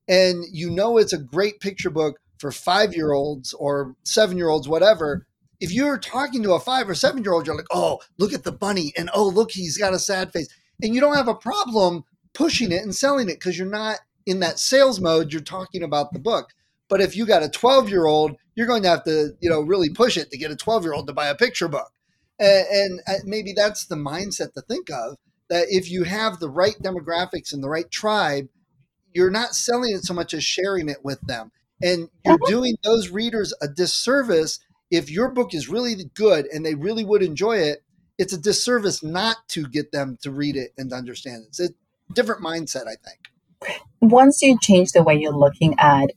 and you know it's a great picture book for 5 year olds or 7 year olds whatever if you're talking to a 5 or 7 year old you're like oh look at the bunny and oh look he's got a sad face and you don't have a problem pushing it and selling it because you're not in that sales mode you're talking about the book but if you got a 12 year old you're going to have to you know really push it to get a 12 year old to buy a picture book and, and uh, maybe that's the mindset to think of that if you have the right demographics and the right tribe, you're not selling it so much as sharing it with them. And you're uh-huh. doing those readers a disservice if your book is really good and they really would enjoy it. It's a disservice not to get them to read it and understand it. It's a different mindset, I think. Once you change the way you're looking at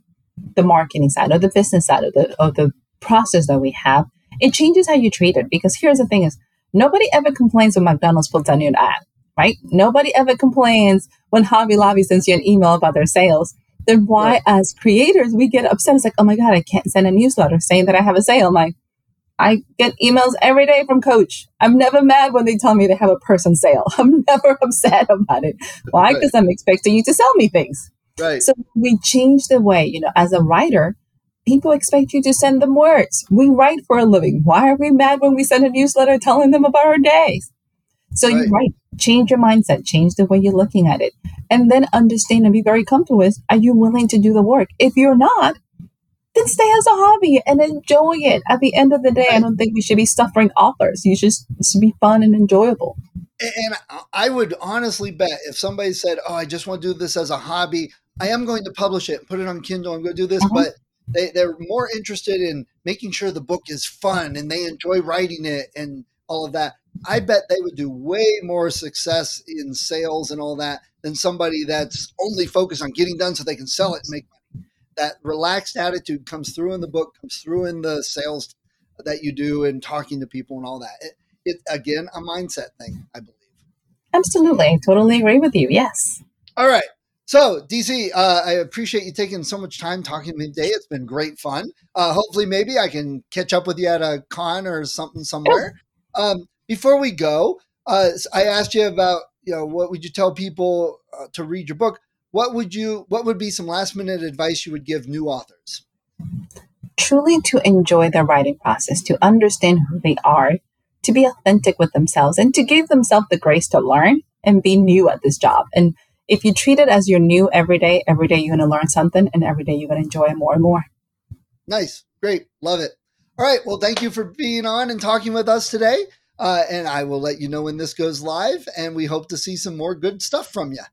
the marketing side or the business side of the of the process that we have, it changes how you treat it. Because here's the thing is nobody ever complains when McDonald's puts on an ad, right? Nobody ever complains when Hobby Lobby sends you an email about their sales. Then why, right. as creators, we get upset? It's like, oh my God, I can't send a newsletter saying that I have a sale. I'm like, I get emails every day from Coach. I'm never mad when they tell me they have a person sale. I'm never upset about it. Why? Because right. I'm expecting you to sell me things. Right. So we change the way, you know, as a writer, people expect you to send them words. We write for a living. Why are we mad when we send a newsletter telling them about our days? So right. you're right. Change your mindset, change the way you're looking at it, and then understand and be very comfortable with are you willing to do the work? If you're not, then stay as a hobby and enjoy it. At the end of the day. I don't think we should be suffering authors. You just should be fun and enjoyable. And I would honestly bet if somebody said, Oh, I just want to do this as a hobby, I am going to publish it, and put it on Kindle, I'm going to do this, uh-huh. but they, they're more interested in making sure the book is fun and they enjoy writing it and all of that. I bet they would do way more success in sales and all that than somebody that's only focused on getting done so they can sell it and make money. That relaxed attitude comes through in the book, comes through in the sales that you do and talking to people and all that. It, it again, a mindset thing, I believe. Absolutely. Totally agree with you. Yes. All right. So, DC, uh, I appreciate you taking so much time talking to me today. It's been great fun. Uh, hopefully, maybe I can catch up with you at a con or something somewhere. Um, before we go, uh, I asked you about you know what would you tell people uh, to read your book. What would you? What would be some last minute advice you would give new authors? Truly, to enjoy their writing process, to understand who they are, to be authentic with themselves, and to give themselves the grace to learn and be new at this job and if you treat it as your new every day, every day you're going to learn something and every day you're going to enjoy it more and more. Nice. Great. Love it. All right. Well, thank you for being on and talking with us today. Uh, and I will let you know when this goes live. And we hope to see some more good stuff from you.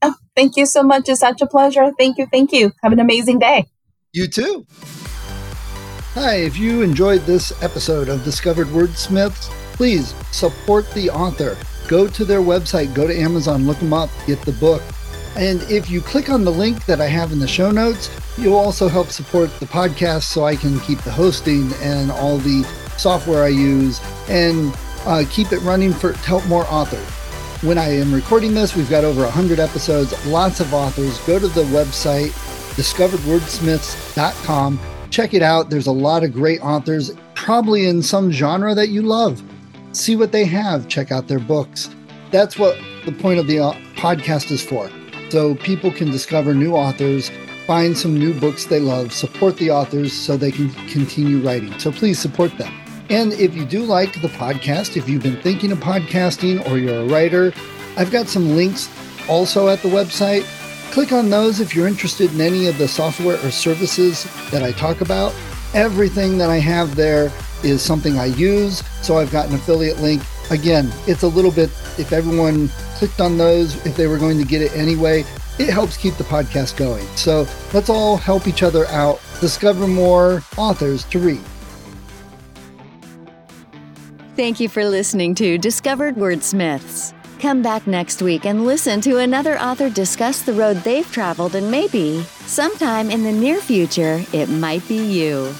Oh, thank you so much. It's such a pleasure. Thank you. Thank you. Have an amazing day. You too. Hi, if you enjoyed this episode of Discovered Wordsmiths, please support the author go to their website, go to Amazon, look them up, get the book. And if you click on the link that I have in the show notes, you'll also help support the podcast so I can keep the hosting and all the software I use and uh, keep it running for to help more authors. When I am recording this, we've got over 100 episodes, lots of authors. Go to the website, discoveredwordsmiths.com. Check it out. There's a lot of great authors, probably in some genre that you love see what they have, check out their books. That's what the point of the uh, podcast is for. So people can discover new authors, find some new books they love, support the authors so they can continue writing. So please support them. And if you do like the podcast, if you've been thinking of podcasting or you're a writer, I've got some links also at the website. Click on those if you're interested in any of the software or services that I talk about. Everything that I have there is something I use. So I've got an affiliate link. Again, it's a little bit, if everyone clicked on those, if they were going to get it anyway, it helps keep the podcast going. So let's all help each other out, discover more authors to read. Thank you for listening to Discovered Wordsmiths. Come back next week and listen to another author discuss the road they've traveled, and maybe, sometime in the near future, it might be you.